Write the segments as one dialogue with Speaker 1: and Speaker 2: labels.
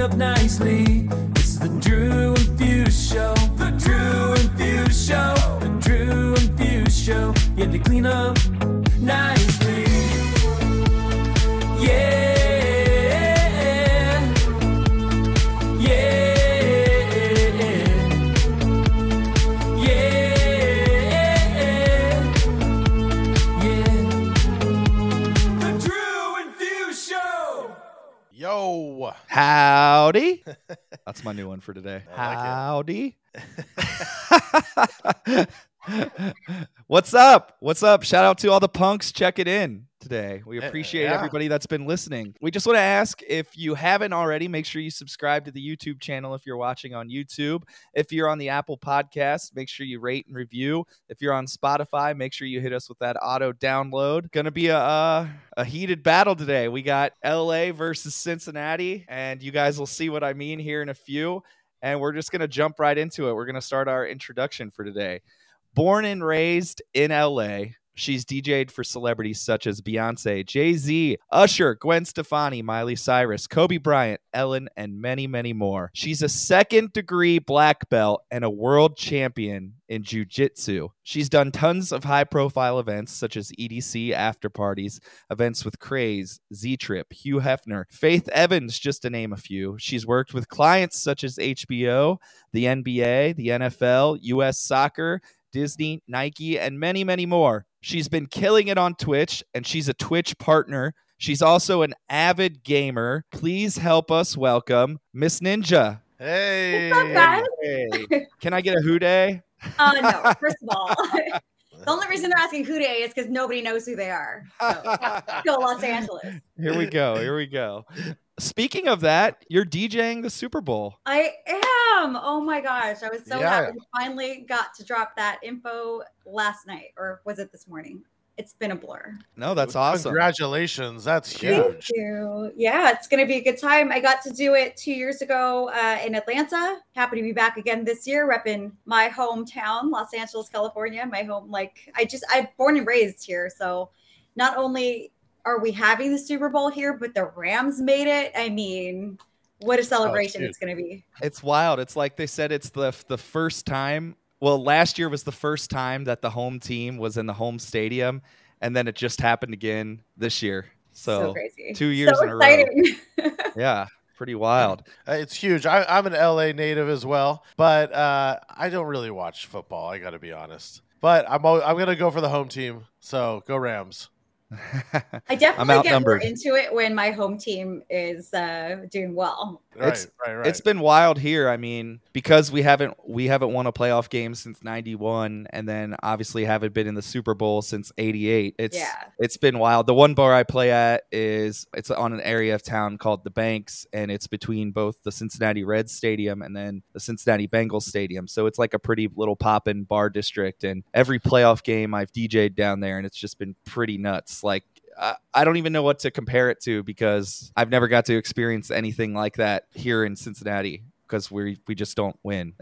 Speaker 1: up nicely. It's the Drew and Fuse Show. The Drew and Fuse Show. The Drew and Fuse Show. Yeah, they clean up nicely.
Speaker 2: Howdy. That's my new one for today.
Speaker 3: Like
Speaker 2: Howdy. What's up? What's up? Shout out to all the punks checking in today. We appreciate
Speaker 3: yeah.
Speaker 2: everybody that's been listening. We just want to ask if you haven't already, make sure you subscribe to the YouTube channel if you're watching on YouTube. If you're on the Apple Podcast, make sure you rate and review. If you're on Spotify, make sure you hit us with that auto download. Gonna be a uh, a heated battle today. We got LA versus Cincinnati, and you guys will see what I mean here in a few. And we're just gonna jump right into it. We're gonna start our introduction for today. Born and raised in LA, she's DJ'd for celebrities such as Beyonce, Jay Z, Usher, Gwen Stefani, Miley Cyrus, Kobe Bryant, Ellen, and many, many more. She's a second degree black belt and a world champion in jujitsu. She's done tons of high profile events such as EDC after parties, events with Craze, Z Trip, Hugh Hefner, Faith Evans, just to name a few. She's worked with clients such as HBO, the NBA, the NFL, US Soccer, Disney, Nike, and many, many more. She's been killing it on Twitch, and she's a Twitch partner. She's also an avid gamer. Please help us welcome Miss Ninja.
Speaker 3: Hey.
Speaker 4: What's up, guys?
Speaker 2: Hey. Can I get a Who Dey?
Speaker 4: Uh, no, first of all, the only reason they're asking Who Dey is because nobody knows who they are. So, go Los Angeles.
Speaker 2: Here we go. Here we go. Speaking of that, you're DJing the Super Bowl.
Speaker 4: I am. Oh my gosh. I was so
Speaker 3: Yeah.
Speaker 4: happy. we Finally got to drop that info last night, or was it this morning? It's been a blur.
Speaker 2: No, that's awesome.
Speaker 3: Congratulations. That's huge.
Speaker 4: Thank you. Yeah, it's going to be a good time. I got to do it two years ago uh, in Atlanta. Happy to be back again this year, repping my hometown, Los Angeles, California. My home, like I just, I'm born and raised here. So not only are we having the Super Bowl here, but the Rams made it. I mean, what a celebration
Speaker 3: huge.
Speaker 4: it's going to be.
Speaker 2: It's wild. It's like they said it's the the first time. Well, last year was the first time that the home team was in the home stadium, and then it just happened again this year.
Speaker 4: So,
Speaker 2: So,
Speaker 4: crazy.
Speaker 2: two years
Speaker 4: so
Speaker 2: in a row. yeah, pretty wild.
Speaker 3: Uh, It's huge. I, I'm an LA native as well, but uh, I don't really watch football. I got to be honest. But I'm I'm gonna go for the home team. So go Rams.
Speaker 4: I definitely get more into it when my home team is uh, doing well.
Speaker 3: Right,
Speaker 2: It's-
Speaker 3: right, right.
Speaker 2: It's been wild here. I mean, because we haven't we haven't won a playoff game since '91, and then obviously haven't been in the Super Bowl since '88. It's
Speaker 4: Yeah.
Speaker 2: it's been wild. The one bar I play at is it's on an area of town called the Banks, and it's between both the Cincinnati Reds Stadium and then the Cincinnati Bengals Stadium. So it's like a pretty little poppin' bar district. And every playoff game I've DJ'd down there, and it's just been pretty nuts. Like I, I don't even know what to compare it to because I've never got to experience anything like that here in Cincinnati because we we just don't win.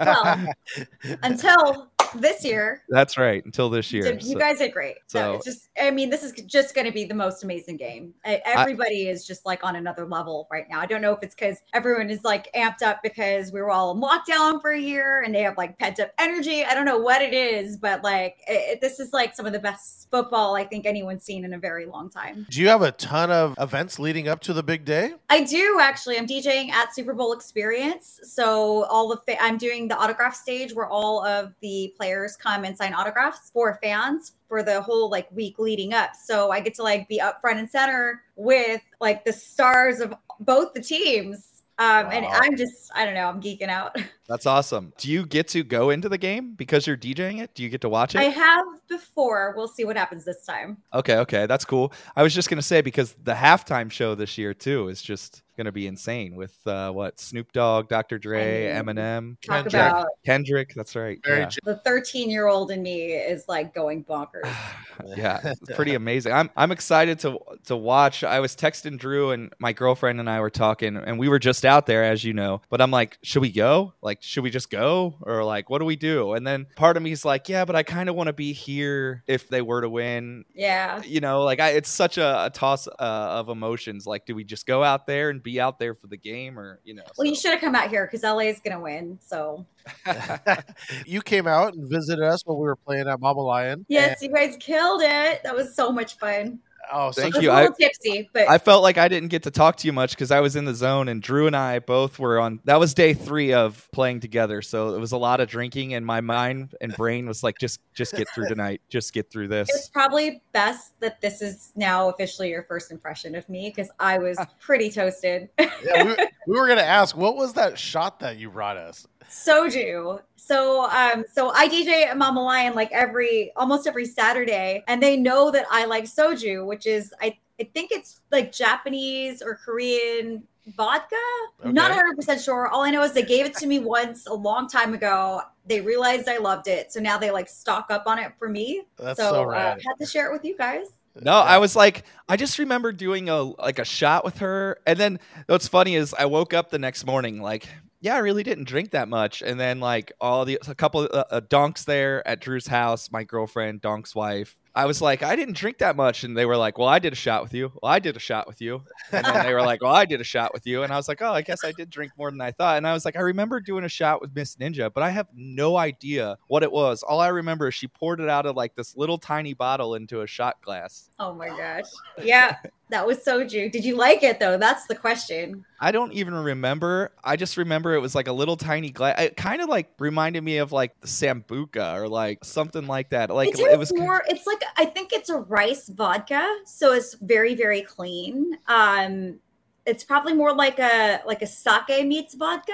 Speaker 4: Well, until this year,
Speaker 2: That's right. Until this year.
Speaker 4: Did- you
Speaker 2: So-
Speaker 4: guys did great. So,
Speaker 2: so-
Speaker 4: it's just, I mean, this is just going to be the most amazing game. Everybody is just like on another level right now. I don't know if it's because everyone is like amped up because we were all in lockdown for a year and they have like pent up energy. I don't know what it is, but like it, it- this is like some of the best football I think anyone's seen in a very long time.
Speaker 3: Do you have a ton of events leading up to the big day?
Speaker 4: I do actually. I'm DJing at Super Bowl Experience. So all the fa- I'm doing the autograph stage where all of the players come and sign autographs for fans for the whole like week leading up. So I get to like be up front and center with like the stars of both the teams. Um, and I'm just I don't know, I'm geeking out.
Speaker 2: That's awesome. Do you get to go into the game because you're DJing it? Do you get to watch it?
Speaker 4: I have before. We'll see what happens this time.
Speaker 2: Okay, okay, that's cool. I was just gonna say because the halftime show this year too is just gonna be insane with uh, what Snoop Dogg, Dr. Dre,
Speaker 4: I mean,
Speaker 2: Eminem,
Speaker 4: Talk
Speaker 3: Kendrick.
Speaker 4: about
Speaker 2: Kendrick. That's right. Yeah.
Speaker 4: the 13 year old in me is like going bonkers.
Speaker 2: yeah, it's pretty amazing. I'm I'm excited to to watch. I was texting Drew and my girlfriend and I were talking, and we were just out there, as you know. But I'm like, should we go? Like, like, should we just go or like, what do we do? And then part of me is like, yeah, but I kind of want to be here if they were to win.
Speaker 4: Yeah.
Speaker 2: You know, like I, it's such a, a toss uh, of emotions. Like, do we just go out there and be out there for the game, or you know?
Speaker 4: Well, you should have come out here because LA is gonna win. So
Speaker 3: you came out and visited us when we were playing at Mama Lion.
Speaker 4: yes, you guys killed it. That was so much fun.
Speaker 3: Oh,
Speaker 2: Thank you.
Speaker 4: a
Speaker 2: I-
Speaker 4: little tipsy, but
Speaker 2: I felt like I didn't get to talk to you much because I was in the zone, and Drew and I both were on. That was day three of playing together, so it was a lot of drinking, and my mind and brain was like, just, just get through tonight, just get through this.
Speaker 4: it's probably best that this is now officially your first impression of me because I was ah. pretty toasted.
Speaker 3: Yeah, we, we were gonna ask, what was that shot that you brought us?
Speaker 4: Soju. So um so I DJ at Mama Lion like every almost every Saturday and they know that I like soju, which is I I think it's like Japanese or Korean vodka. Not 100% sure. All I know is they gave it to me once a long time ago. They realized I loved it. So now they like stock up on it for me.
Speaker 3: That's
Speaker 4: so
Speaker 3: so,
Speaker 4: uh,
Speaker 3: rad.
Speaker 4: had to share it with you guys.
Speaker 2: No, I was like, I just remember doing a like a shot with her, and then what's funny is I woke up the next morning like, yeah, I really didn't drink that much, and then like all the a couple of uh, uh, donks there at Drew's house, my girlfriend, Donk's wife. I was like, I didn't drink that much, and they were like, well, I did a shot with you. Well, I did a shot with you, and then they were like, well, I did a shot with you, and I was like, oh, I guess I did drink more than I thought, and I was like, I remember doing a shot with Miss Ninja, but I have no idea what it was. All I remember is she poured it out of like this little tiny bottle into a shot glass.
Speaker 4: Oh my gosh. Yeah, that was soju. Did you like it though? That's the question.
Speaker 2: I don't even remember. I just remember it was like a little tiny glass. It kind of like reminded me of like the sambuca or like something like that. Like
Speaker 4: it,
Speaker 2: it,
Speaker 4: is
Speaker 2: was
Speaker 4: more it's like i think it's a rice vodka so it's very very clean um it's probably more like a like a sake meets vodka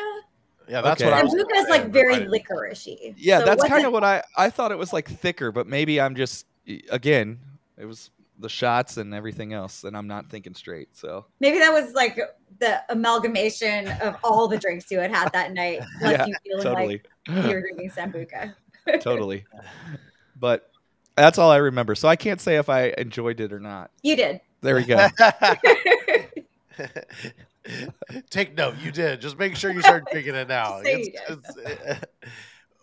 Speaker 3: yeah, that's
Speaker 2: Okay.
Speaker 3: what I was.
Speaker 4: sambuca is like very licoricey
Speaker 2: yeah,
Speaker 4: So
Speaker 2: that's kind of what I I thought it was like thicker, but maybe I'm just again, it was the shots and everything else and I'm not thinking straight. So,
Speaker 4: maybe that was like the amalgamation of all the drinks you had had that night left
Speaker 2: Yeah,
Speaker 4: you
Speaker 2: totally.
Speaker 4: like you were drinking sambuca
Speaker 2: totally. But that's all I remember. So I can't say if I enjoyed it or not.
Speaker 4: you did
Speaker 2: There we go.
Speaker 3: Take note, you did. Just make sure you start drinking it now.
Speaker 4: Just
Speaker 3: It's- it's-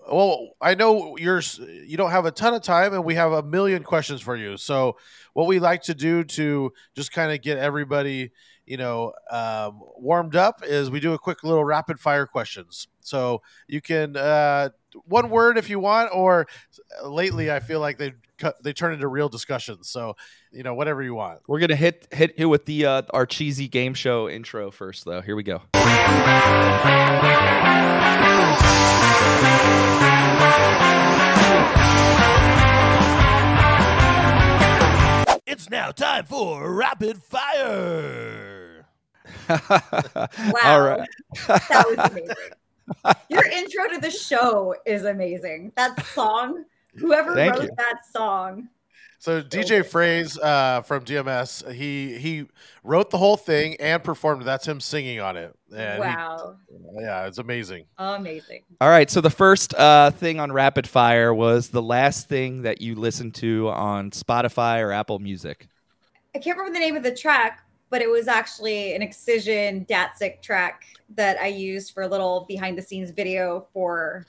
Speaker 3: well, I know you're you don't have a ton of time, and we have a million questions for you. So, what we like to do to just kind of get everybody, you know, um, warmed up is we do a quick little rapid fire questions. So you can uh, one word if you want, or lately I feel like they they turn into real discussions. So you know, whatever you want.
Speaker 2: We're gonna hit hit you with the uh, our cheesy game show intro first, though. Here we go.
Speaker 5: It's now time for rapid fire.
Speaker 4: wow
Speaker 2: All right.
Speaker 4: that was amazing your intro to the show is amazing that song whoever
Speaker 2: Thank
Speaker 4: wrote
Speaker 2: you.
Speaker 4: that song
Speaker 3: So DJ Phrase uh, from DMS, he he wrote the whole thing and performed. That's him singing on it. And he-
Speaker 4: wow
Speaker 3: yeah, it's amazing.
Speaker 4: amazing
Speaker 2: All right. So the first uh, thing on rapid fire was the last thing that you listened to on Spotify or Apple Music.
Speaker 4: I can't remember the name of the track, but it was actually an Excision Datsik track that I used for a little behind the scenes video for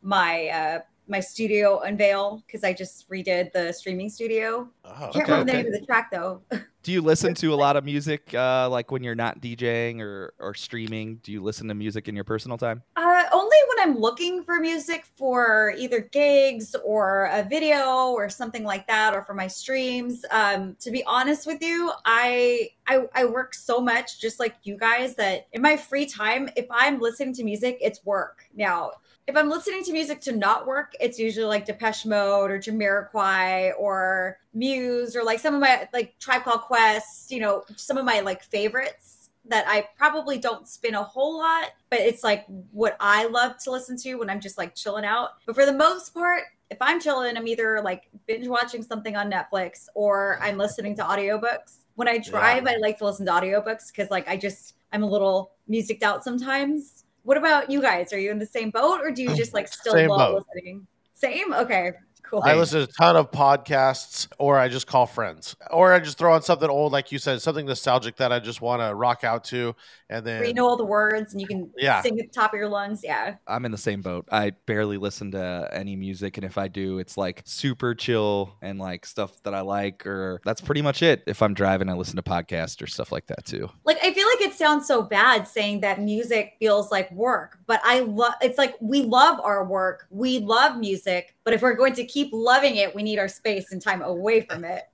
Speaker 4: my uh my studio unveil because I just redid the streaming studio.
Speaker 3: Oh,
Speaker 4: Can't
Speaker 2: Okay,
Speaker 4: remember the name of the track though.
Speaker 2: Do you listen to a lot of music, uh, like when you're not DJing or or streaming? Do you listen to music in your personal time?
Speaker 4: Uh, only when I'm looking for music for either gigs or a video or something like that, or for my streams. Um, to be honest with you, I, I I work so much, just like you guys, that in my free time, if I'm listening to music, it's work. Now, if I'm listening to music to not work, it's usually like Depeche Mode or Jamiroquai or Muse or like some of my like Tribe Called Quest. You know, some of my like favorites that I probably don't spin a whole lot, but it's like what I love to listen to when I'm just like chilling out. But for the most part, if I'm chilling, I'm either like binge watching something on Netflix or I'm listening to audiobooks. When I drive, I like to listen to audiobooks because like I just I'm a little musiced out sometimes. What about you guys? Are you in the same boat or do you just like still
Speaker 3: Same
Speaker 4: love
Speaker 3: boat.
Speaker 4: listening? Same? Okay. Cool.
Speaker 3: I listen to a ton of podcasts, or I just call friends, or I just throw on something old, like you said, something nostalgic that I just want to rock out to, and then
Speaker 4: Where you know all the words and you can
Speaker 3: Yeah.
Speaker 4: sing at the top of your lungs. Yeah.
Speaker 2: I'm in the same boat. I barely listen to any music, and if I do, it's like super chill and like stuff that I like, or that's pretty much it. If I'm driving, I listen to podcasts or stuff like that too.
Speaker 4: Like I feel like it sounds so bad saying that music feels like work, but I love it's like we love our work. We love music, but if we're going to keep loving it, we need our space and time away from it.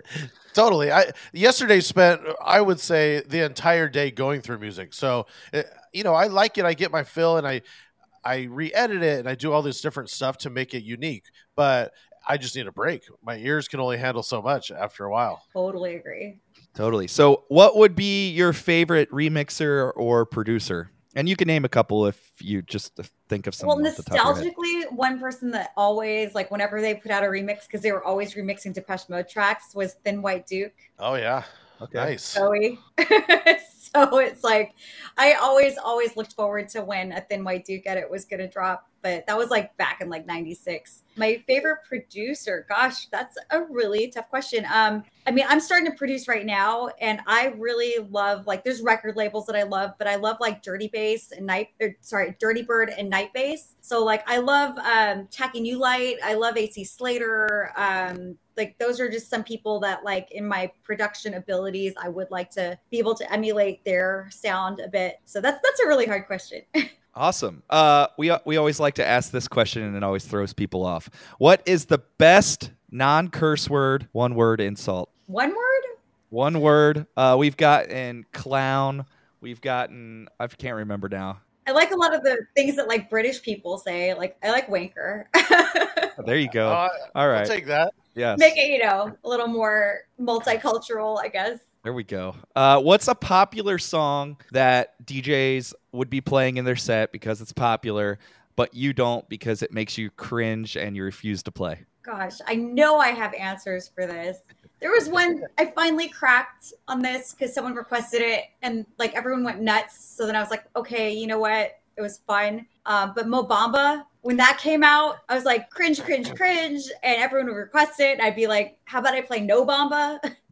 Speaker 3: Totally. I yesterday spent I would say the entire day going through music. So eh, you know, I like it. I get my fill and I I re-edit it and I do all this different stuff to make it unique. But I just need a break. My ears can only handle so much after a while.
Speaker 4: Totally agree.
Speaker 2: Totally. So, what would be your favorite remixer or producer? And you can name a couple if you just think of
Speaker 4: Well,
Speaker 2: someone. off the top of your head.
Speaker 4: nostalgically, one person that always like whenever they put out a remix because they were always remixing Depeche Mode tracks was Thin White Duke.
Speaker 3: Oh yeah.
Speaker 2: Okay.
Speaker 3: Nice.
Speaker 4: Joey. so it's like I always always looked forward to when a Thin White Duke edit was gonna drop, but that was like back in like '96. My favorite producer, gosh, that's a really tough question. Um, I mean, I'm starting to produce right now, and I really love like there's record labels that I love, but I love like Dirty Bass and Night, or, sorry, Dirty Bird and Night Bass. So like I love um, Taiki Nulight, I love AC Slater. Um, like those are just some people that like in my production abilities i would like to be able to emulate their sound a bit so that's that's a really hard question
Speaker 2: Awesome. Uh, we we always like to ask this question, and it always throws people off. What is the best non-curse word, one word insult?
Speaker 4: one word
Speaker 2: One word. Uh, we've gotten clown. We've gotten. I can't remember now.
Speaker 4: i like a lot of the things that like british people say like i like wanker
Speaker 2: There you go.
Speaker 3: Oh, I-
Speaker 2: All
Speaker 3: I'll take that.
Speaker 2: yes.
Speaker 4: make it you know a little more multicultural i guess
Speaker 2: There we go. Uh, what's a popular song that DJs would be playing in their set because it's popular, but you don't because it makes you cringe and you refuse to play?
Speaker 4: gosh i know i have answers for this. There was one i finally cracked on this because someone requested it and like everyone went nuts. So then i was like okay you know what? It was fun. Um, but Mo Bamba when that came out i was like cringe cringe cringe. And everyone would request it. I'd be like how about i play no bamba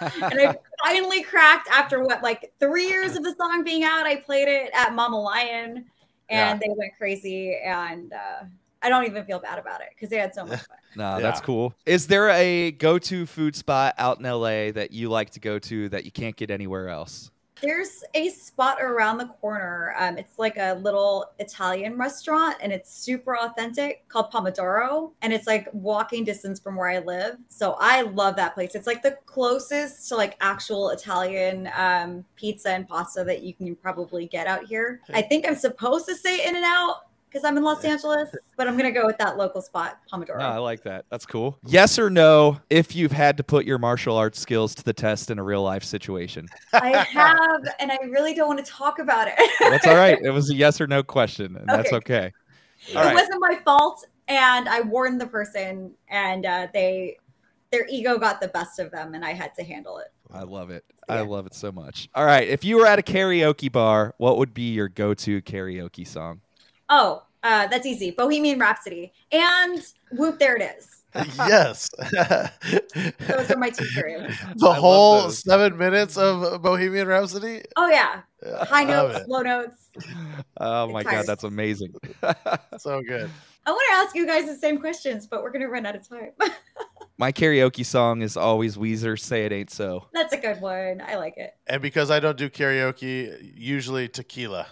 Speaker 4: and i finally cracked after what like three years of the song being out i played it at mama lion and they went crazy and uh, i don't even feel bad about it because they had so much fun
Speaker 2: No,
Speaker 3: Yeah.
Speaker 2: that's cool. Is there a go-to food spot out in LA that you like to go to that you can't get anywhere else?
Speaker 4: There's a spot around the corner. Um, it's like a little Italian restaurant and it's super authentic called Pomodoro. And it's like walking distance from where I live. So I love that place. It's like the closest to like actual Italian um, pizza and pasta that you can probably get out here. I think I'm supposed to say In and Out because I'm in Los Angeles, but I'm going to go with that local spot, Pomodoro.
Speaker 2: No, I like that. That's cool. Yes or no if you've had to put your martial arts skills to the test in a real life situation?
Speaker 4: I have, and I really don't want to talk about it.
Speaker 2: That's all right. It was a yes or no question, and that's okay. All
Speaker 4: it
Speaker 2: right.
Speaker 4: wasn't my fault and i warned the person and uh, they their ego got the best of them and i had to handle it
Speaker 2: I love it. I love it so much. All right. If you were at a karaoke bar, what would be your go to karaoke song?
Speaker 4: Oh uh, that's easy bohemian rhapsody and whoop there it is
Speaker 3: yes.
Speaker 4: those are my two karaoke
Speaker 3: the
Speaker 2: I
Speaker 3: whole seven minutes of Bohemian Rhapsody.
Speaker 4: oh yeah high
Speaker 3: I love
Speaker 4: notes low notes
Speaker 2: Oh my god, that's amazing.
Speaker 3: So good.
Speaker 4: i want to ask you guys the same questions but we're gonna run out of time
Speaker 2: my karaoke song is always Weezer "Say It Ain't So."
Speaker 4: that's a good one i like it
Speaker 3: And because I don't do karaoke, usually tequila.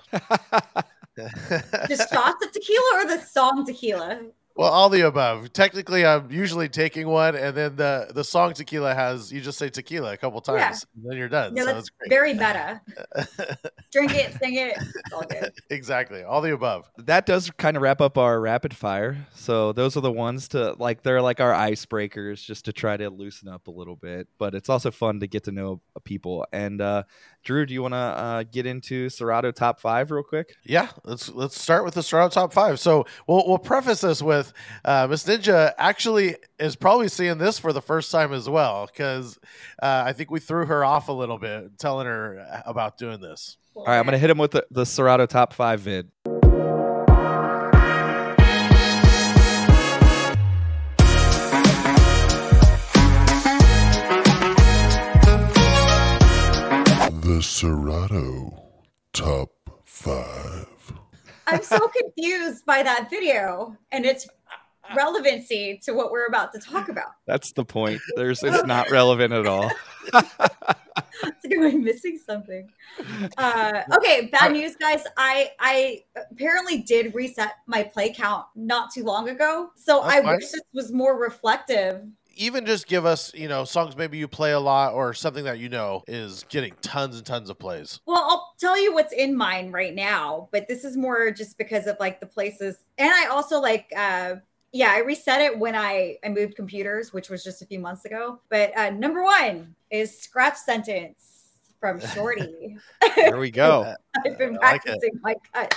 Speaker 4: Just shots of tequila or the song tequila
Speaker 3: well, all the above. Technically, I'm usually taking one, and then the the song tequila has you just say tequila a couple
Speaker 4: Yeah.
Speaker 3: times, and then you're done.
Speaker 4: no
Speaker 3: so
Speaker 4: that's
Speaker 3: it's great.
Speaker 4: very meta drink it sing it it's all good
Speaker 3: exactly all the above.
Speaker 2: that does kind of wrap up our rapid fire. So those are the ones to like they're like our icebreakers just to try to loosen up a little bit. But it's also fun to get to know people. And uh, Drew, do you want to uh, get into Serato top five real quick?
Speaker 3: Yeah, let's let's start with the Serato top five. So we'll we'll preface this with uh, Miss Ninja actually is probably seeing this for the first time as well because uh, I think we threw her off a little bit telling her about doing this.
Speaker 2: All right, I'm gonna hit him with the, the Serato top five vid.
Speaker 6: Serato Top 5.
Speaker 4: I'm so confused by that video and its relevancy to what we're about to talk about.
Speaker 2: That's the point. There's it's not relevant at all.
Speaker 4: It's like, am I missing something? Uh, okay, bad news, guys. I I apparently did reset my play count not too long ago, so
Speaker 3: That's
Speaker 4: I wish this was more reflective.
Speaker 3: Even just give us, you know, songs maybe you play a lot or something that you know is getting tons and tons of plays.
Speaker 4: Well, I'll tell you what's in mine right now, but this is more just because of like the places, and I also like. uh yeah, I reset it when I I moved computers, which was just a few months ago. But uh, number one is scratch sentence from Shorty.
Speaker 2: There we go.
Speaker 4: I've been
Speaker 3: I like
Speaker 4: practicing my cuts.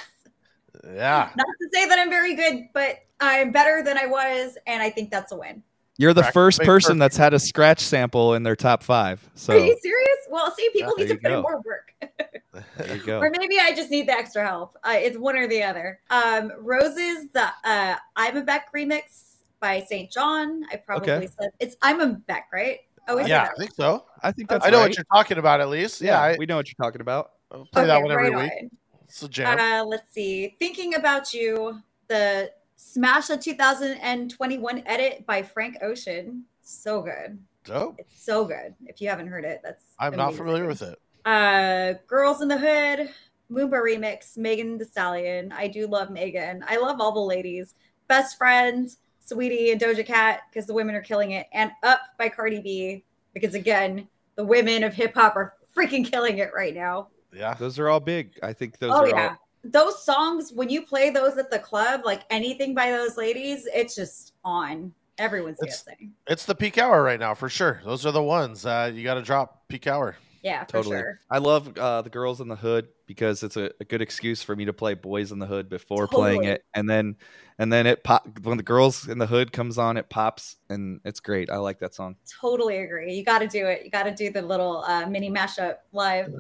Speaker 3: Yeah.
Speaker 4: Not to say that I'm very good, but I'm better than I was, and I think that's a win.
Speaker 2: You're the first person
Speaker 3: perfect.
Speaker 2: that's had a scratch sample in their top five. So
Speaker 4: Are you serious? Well, see, people
Speaker 2: Yeah,
Speaker 4: need to put
Speaker 2: you
Speaker 4: in more work.
Speaker 2: there you go.
Speaker 4: or maybe I just need the extra help. Uh, it's one or the other. Um, Roses, the uh, Imanbek remix by SAINt JHN. I probably
Speaker 2: Okay.
Speaker 4: said it's Imanbek, right? Oh,
Speaker 3: yeah,
Speaker 4: it
Speaker 3: I think so.
Speaker 2: I think that's
Speaker 3: I know
Speaker 2: right.
Speaker 3: what you're talking about at least. Yeah, I
Speaker 2: we know what you're talking about.
Speaker 3: I'll play that one every
Speaker 4: right
Speaker 3: week.
Speaker 4: on.
Speaker 3: It's a jam.
Speaker 4: Uh, let's see. Thinking about you, the Smash the 2021 edit by Frank Ocean. So good.
Speaker 3: Dope.
Speaker 4: It's so good. If you haven't heard it, that's
Speaker 3: I'm not familiar with it.
Speaker 4: Uh, Girls in the Hood, Moomba remix, Megan Thee Stallion. I do love Megan. I love all the ladies. Best Friends, Saweetie and Doja Cat because the women are killing it, and Up by Cardi B because again, the women of hip hop are freaking killing it right now.
Speaker 3: Yeah.
Speaker 2: Those are all big. I think those
Speaker 4: oh
Speaker 2: are
Speaker 4: yeah.
Speaker 2: all
Speaker 4: Those songs, when you play those at the club, like anything by those ladies, it's just on. Everyone's
Speaker 3: It's-
Speaker 4: dancing.
Speaker 3: It's the peak hour right now for sure. Those are the ones uh, you got to drop peak hour.
Speaker 4: Yeah, for
Speaker 2: totally.
Speaker 4: sure.
Speaker 2: I love uh, the girls in the hood because it's a, a good excuse for me to play boys in the hood before playing it, and then and then it pop when the girls in the hood comes on, it pops, and it's great. I like that song.
Speaker 4: Totally agree. You got to do it. You got to do the little uh, mini mashup live.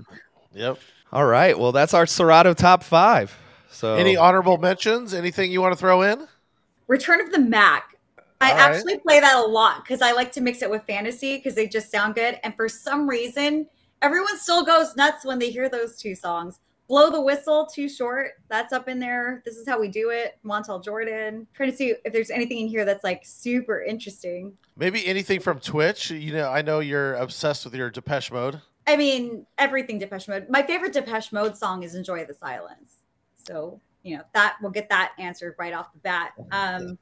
Speaker 3: Yep.
Speaker 2: All right, well that's our Serato top five. So
Speaker 3: Any honorable mentions? Anything you want to throw in?
Speaker 4: Return of the Mack. I
Speaker 3: All right.
Speaker 4: actually play that a lot because I like to mix it with fantasy because they just sound good. And for some reason, everyone still goes nuts when they hear those two songs. Blow the Whistle, Too Short. That's up in there. This is how we do it. Montell Jordan. trying to see if there's anything in here that's like super interesting.
Speaker 3: Maybe anything from Twitch. You know, I know you're obsessed with your Depeche Mode.
Speaker 4: I mean, everything Depeche Mode. My favorite Depeche Mode song is Enjoy the Silence. So, you know, that we'll get that answered right off the bat. Um,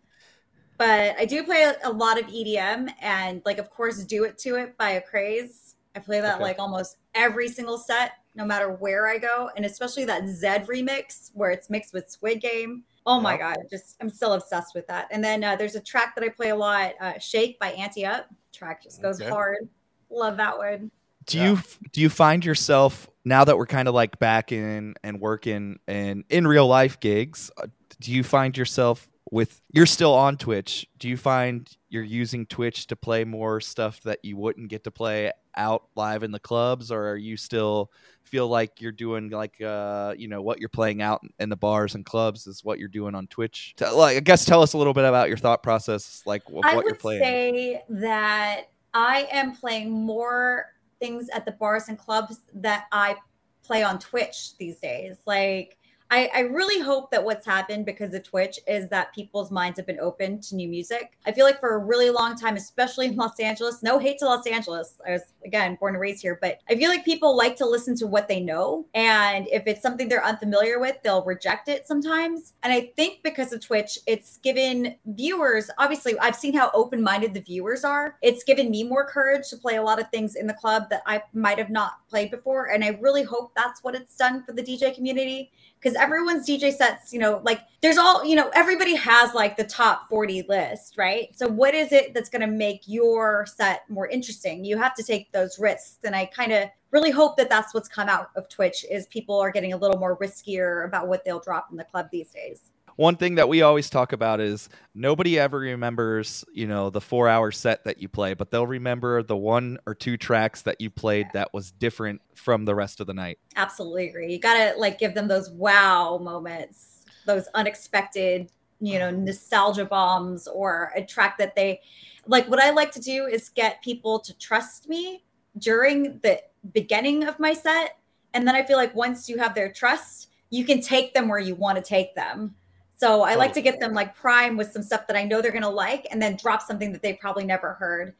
Speaker 4: but I do play a, a lot of EDM and, like, of course, Do It To It by Acraze. I play that
Speaker 2: Okay.
Speaker 4: like almost every single set, no matter where I go. And especially that Zed remix where it's mixed with Squid Game. Oh my. God. Just, I'm still obsessed with that. And then uh, there's a track that I play a lot uh, Shake by Anti Up. Track just goes
Speaker 3: Okay.
Speaker 4: hard. Love that one.
Speaker 2: Do
Speaker 3: Yeah.
Speaker 2: you do you find yourself now that we're kind of like back in and working and in real life gigs? uh, Do you find yourself with you're still on Twitch? Do you find you're using Twitch to play more stuff that you wouldn't get to play out live in the clubs, or are you still feel like you're doing like uh you know what you're playing out in the bars and clubs is what you're doing on Twitch? Tell- Like I guess tell us a little bit about your thought process, like of
Speaker 4: I
Speaker 2: what you're
Speaker 4: would
Speaker 2: playing.
Speaker 4: say that I am playing more things at the bars and clubs that I play on Twitch these days. Like I, I really hope that what's happened because of Twitch is that people's minds have been open to new music. I feel like for a really long time, especially in Los Angeles, no hate to Los Angeles. I was again born and raised here, but I feel like people like to listen to what they know. And if it's something they're unfamiliar with, they'll reject it sometimes. And I think because of Twitch, it's given viewers, obviously, I've seen how open minded the viewers are. It's given me more courage to play a lot of things in the club that I might have not played before. And I really hope that's what it's done for the DJ community because everyone's DJ sets, you know, like there's all, you know, everybody has like the top 40 list, right? So what is it that's going to make your set more interesting? You have to take those risks. And I kind of really hope that that's what's come out of Twitch is people are getting a little more riskier about what they'll drop in the club these days.
Speaker 2: One thing that we always talk about is nobody ever remembers, you know, the four hour set that you play, but they'll remember the one or two tracks that you played that was different from the rest of the night.
Speaker 4: Absolutely agree. You got to like give them those wow moments, those unexpected, you know, nostalgia bombs or a track that they like. What I like to do is get people to trust me during the beginning of my set And then I feel like once you have their trust, you can take them where you want to take them. So I like to get them like prime with some stuff that I know they're going to like and then drop something that they probably never heard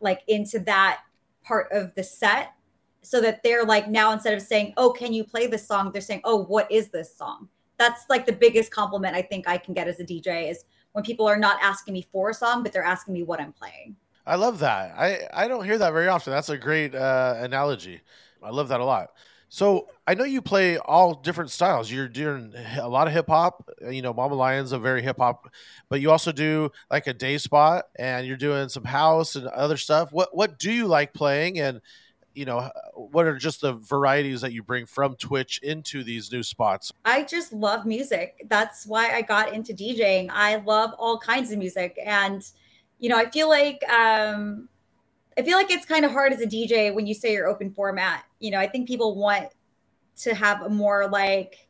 Speaker 4: like into that part of the set so that they're like now instead of saying, "Oh, can you play this song?" they're saying, "Oh, what is this song?" That's like the biggest compliment I think I can get as a DJ is when people are not asking me for a song, but they're asking me what I'm playing.
Speaker 3: I love that. I I don't hear that very often. That's a great uh, analogy. I love that a lot. So I know you play all different styles. You're doing a lot of hip hop. You know, Mama Lion's a very hip hop, but you also do like a day spot, and you're doing some house and other stuff. What what do you like playing, and you know, what are just the varieties that you bring from Twitch into these new spots?
Speaker 4: I just love music. That's why I got into DJing. I love all kinds of music, and you know, I feel like um, I feel like it's kind of hard as a DJ when you say you're open format. You know, I think people want to have a more like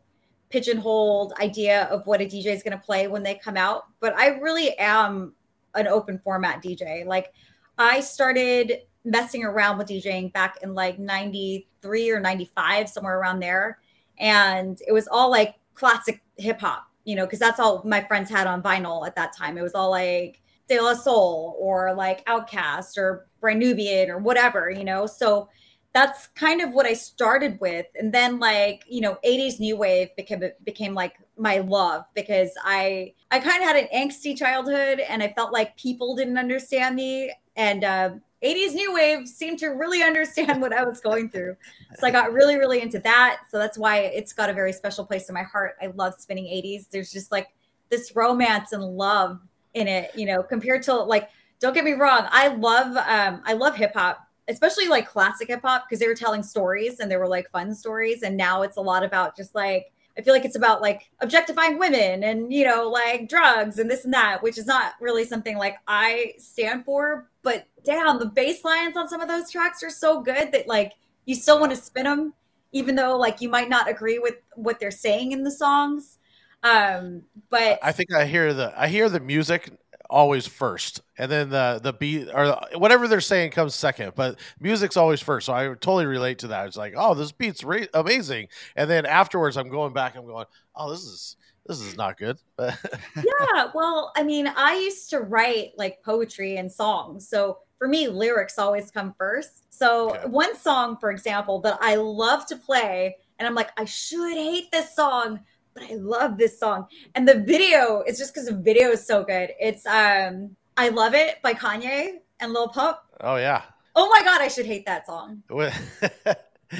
Speaker 4: pigeonholed idea of what a DJ is going to play when they come out, but I really am an open format DJ. Like I started messing around with DJing back in like 93 or 95 somewhere around there and it was all like classic hip hop, you know, because that's all my friends had on vinyl at that time. It was all like De La Soul or like Outkast or Brand Nubian or whatever, you know. So that's kind of what I started with, and then like you know, '80s new wave became became like my love because I I kind of had an angsty childhood, and I felt like people didn't understand me, and uh, 80s new wave seemed to really understand what I was going through. So I got really, really into that. So that's why it's got a very special place in my heart. I love spinning 80s. There's just like this romance and love in it, you know, compared to like, don't get me wrong, I love um I love hip hop, especially like classic hip hop because they were telling stories and they were like fun stories. And now it's a lot about just like I feel like it's about like objectifying women and you know like drugs and this and that, which is not really something like I stand for. But damn, the bass lines on some of those tracks are so good that like you still want to spin them, even though like you might not agree with what they're saying in the songs. Um, but
Speaker 3: I think I hear the I hear the music always first, and then the the beat or whatever they're saying comes second. But music's always first, so I totally relate to that. It's like, oh, this beat's re- amazing, and then afterwards, I'm going back. I'm going, oh, this is this is not good.
Speaker 4: yeah, well, I mean, I used to write like poetry and songs, so for me, lyrics always come first. So
Speaker 3: Okay.
Speaker 4: one song, for example, that I love to play, and I'm like, I should hate this song, but I love this song. And the video is just because the video is so good. It's um I Love It by Kanye and Lil Pump.
Speaker 3: oh yeah.
Speaker 4: Oh my god, I should hate that song.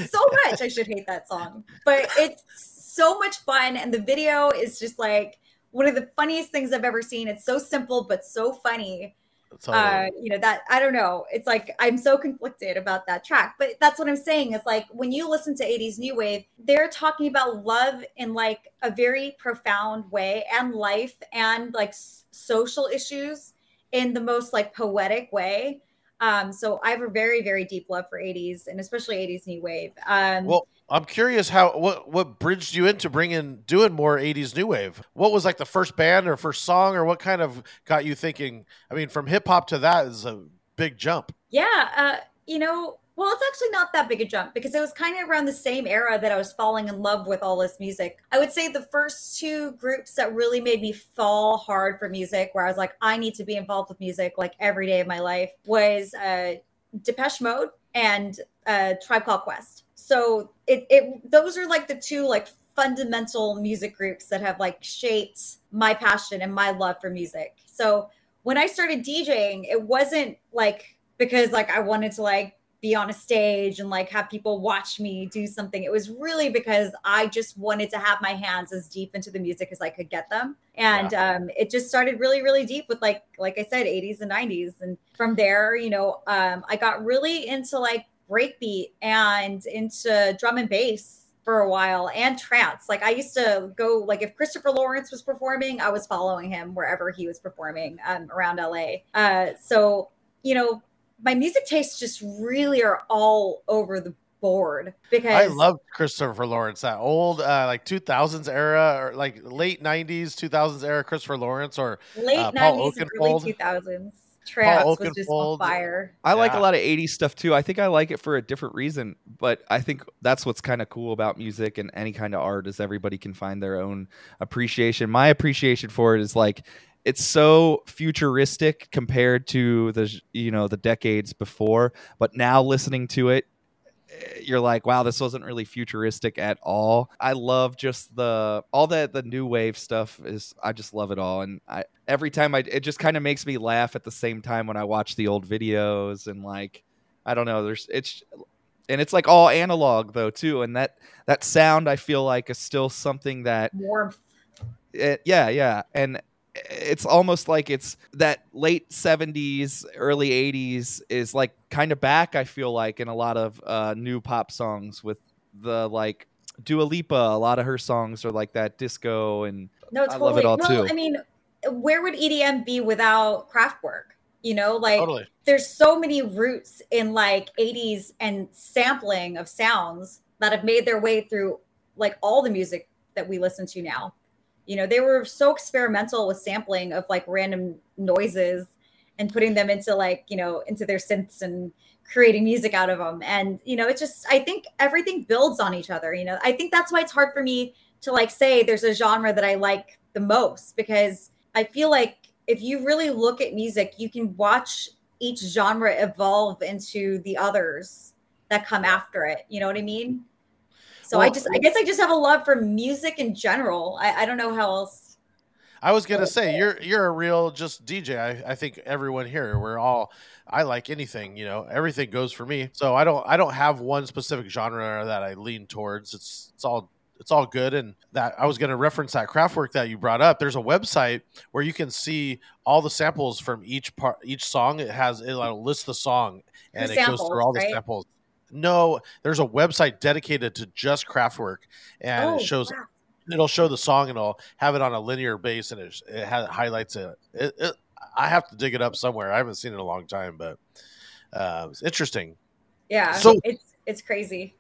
Speaker 4: So much I should hate that song. But it's so much fun and the video is just like one of the funniest things I've ever seen. It's so simple but so funny uh you know that i don't know. It's like i'm so conflicted about that track but that's what i'm saying is like when you listen to 80s new wave they're talking about love in like a very profound way and life and like s- social issues in the most like poetic way. Um so i have a very very deep love for 80s and especially 80s new wave. Um
Speaker 3: well, I'm curious how what what bridged you into bringing doing more 80s new wave. What was like the first band or first song or what kind of got you thinking? I mean, from hip hop to that is a big jump.
Speaker 4: Yeah, uh, you know, well, it's actually not that big a jump because it was kind of around the same era that I was falling in love with all this music. I would say the first two groups that really made me fall hard for music, where I was like, I need to be involved with music like every day of my life, was uh, Depeche Mode and uh, Tribe Called Quest. So it, it those are like the two like fundamental music groups that have like shaped my passion and my love for music. So when I started DJing, it wasn't like because like I wanted to like be on a stage and like have people watch me do something. It was really because I just wanted to have my hands as deep into the music as I could get them. And um, it just started really, really deep with like, like I said, 80s and 90s. And from there, you know, um, I got really into like breakbeat and into drum and bass for a while and trance. Like I used to go like if Christopher Lawrence was performing, I was following him wherever he was performing um, around LA. Uh, so you know, my music tastes just really are all over the board because
Speaker 3: I love Christopher Lawrence, that old uh, like 2000s era or like late 90s, 2000s era Christopher Lawrence or
Speaker 4: late
Speaker 3: uh, Paul
Speaker 4: 90s and early
Speaker 3: Oakenfold.
Speaker 4: 2000s. Trance was just
Speaker 3: Oakenfold.
Speaker 4: on fire.
Speaker 2: I like a lot of 80s stuff too. I think I like it for a different reason, but I think that's what's kind of cool about music and any kind of art is everybody can find their own appreciation. My appreciation for it is like it's so futuristic compared to the you know the decades before, but now listening to it you're like wow this wasn't really futuristic at all. I love just the all that the new wave stuff is i just love it all. And i every time i it just kind of makes me laugh at the same time when i watch the old videos and like i don't know there's it's and it's like all analog though too. And that that sound i feel like is still something that
Speaker 4: Warmth.
Speaker 2: it, yeah, yeah, and it's almost like it's that late 70s early 80s is like kind of back i feel like in a lot of uh new pop songs with the like Dua Lipa a lot of her songs are like that disco and
Speaker 4: No,
Speaker 2: I love it all,
Speaker 4: well,
Speaker 2: too.
Speaker 4: I mean, where would EDM be without Kraftwerk? You know, like
Speaker 3: Totally.
Speaker 4: there's so many roots in like 80s and sampling of sounds that have made their way through like all the music that we listen to now. You know, they were so experimental with sampling of like random noises and putting them into like, you know, into their synths and creating music out of them. And, you know, it's just, I think everything builds on each other. You know, I think that's why it's hard for me to like say there's a genre that I like the most because I feel like if you really look at music, you can watch each genre evolve into the others that come after it. You know what I mean? So I just, I guess I just have a love for music in general. I, I don't know how else.
Speaker 3: I was gonna say you're you're a real just DJ. I, I think everyone here we're all I like anything, you know, everything goes for me. So I don't I don't have one specific genre that I lean towards. It's it's all it's all good and that I was going to reference that Kraftwerk that you brought up. There's a website where you can see all the samples from each part each song. It has it like, lists the song and
Speaker 4: The
Speaker 3: it goes through all the
Speaker 4: right?
Speaker 3: samples. No, there's a website dedicated to just Kraftwerk and
Speaker 4: Oh,
Speaker 3: it shows
Speaker 4: wow.
Speaker 3: it'll show the song and it'll have it on a linear base and it, it highlights it. It, it. I have to dig it up somewhere. I haven't seen it in a long time, but uh, it's interesting.
Speaker 4: Yeah.
Speaker 3: So-
Speaker 4: it's, it's crazy.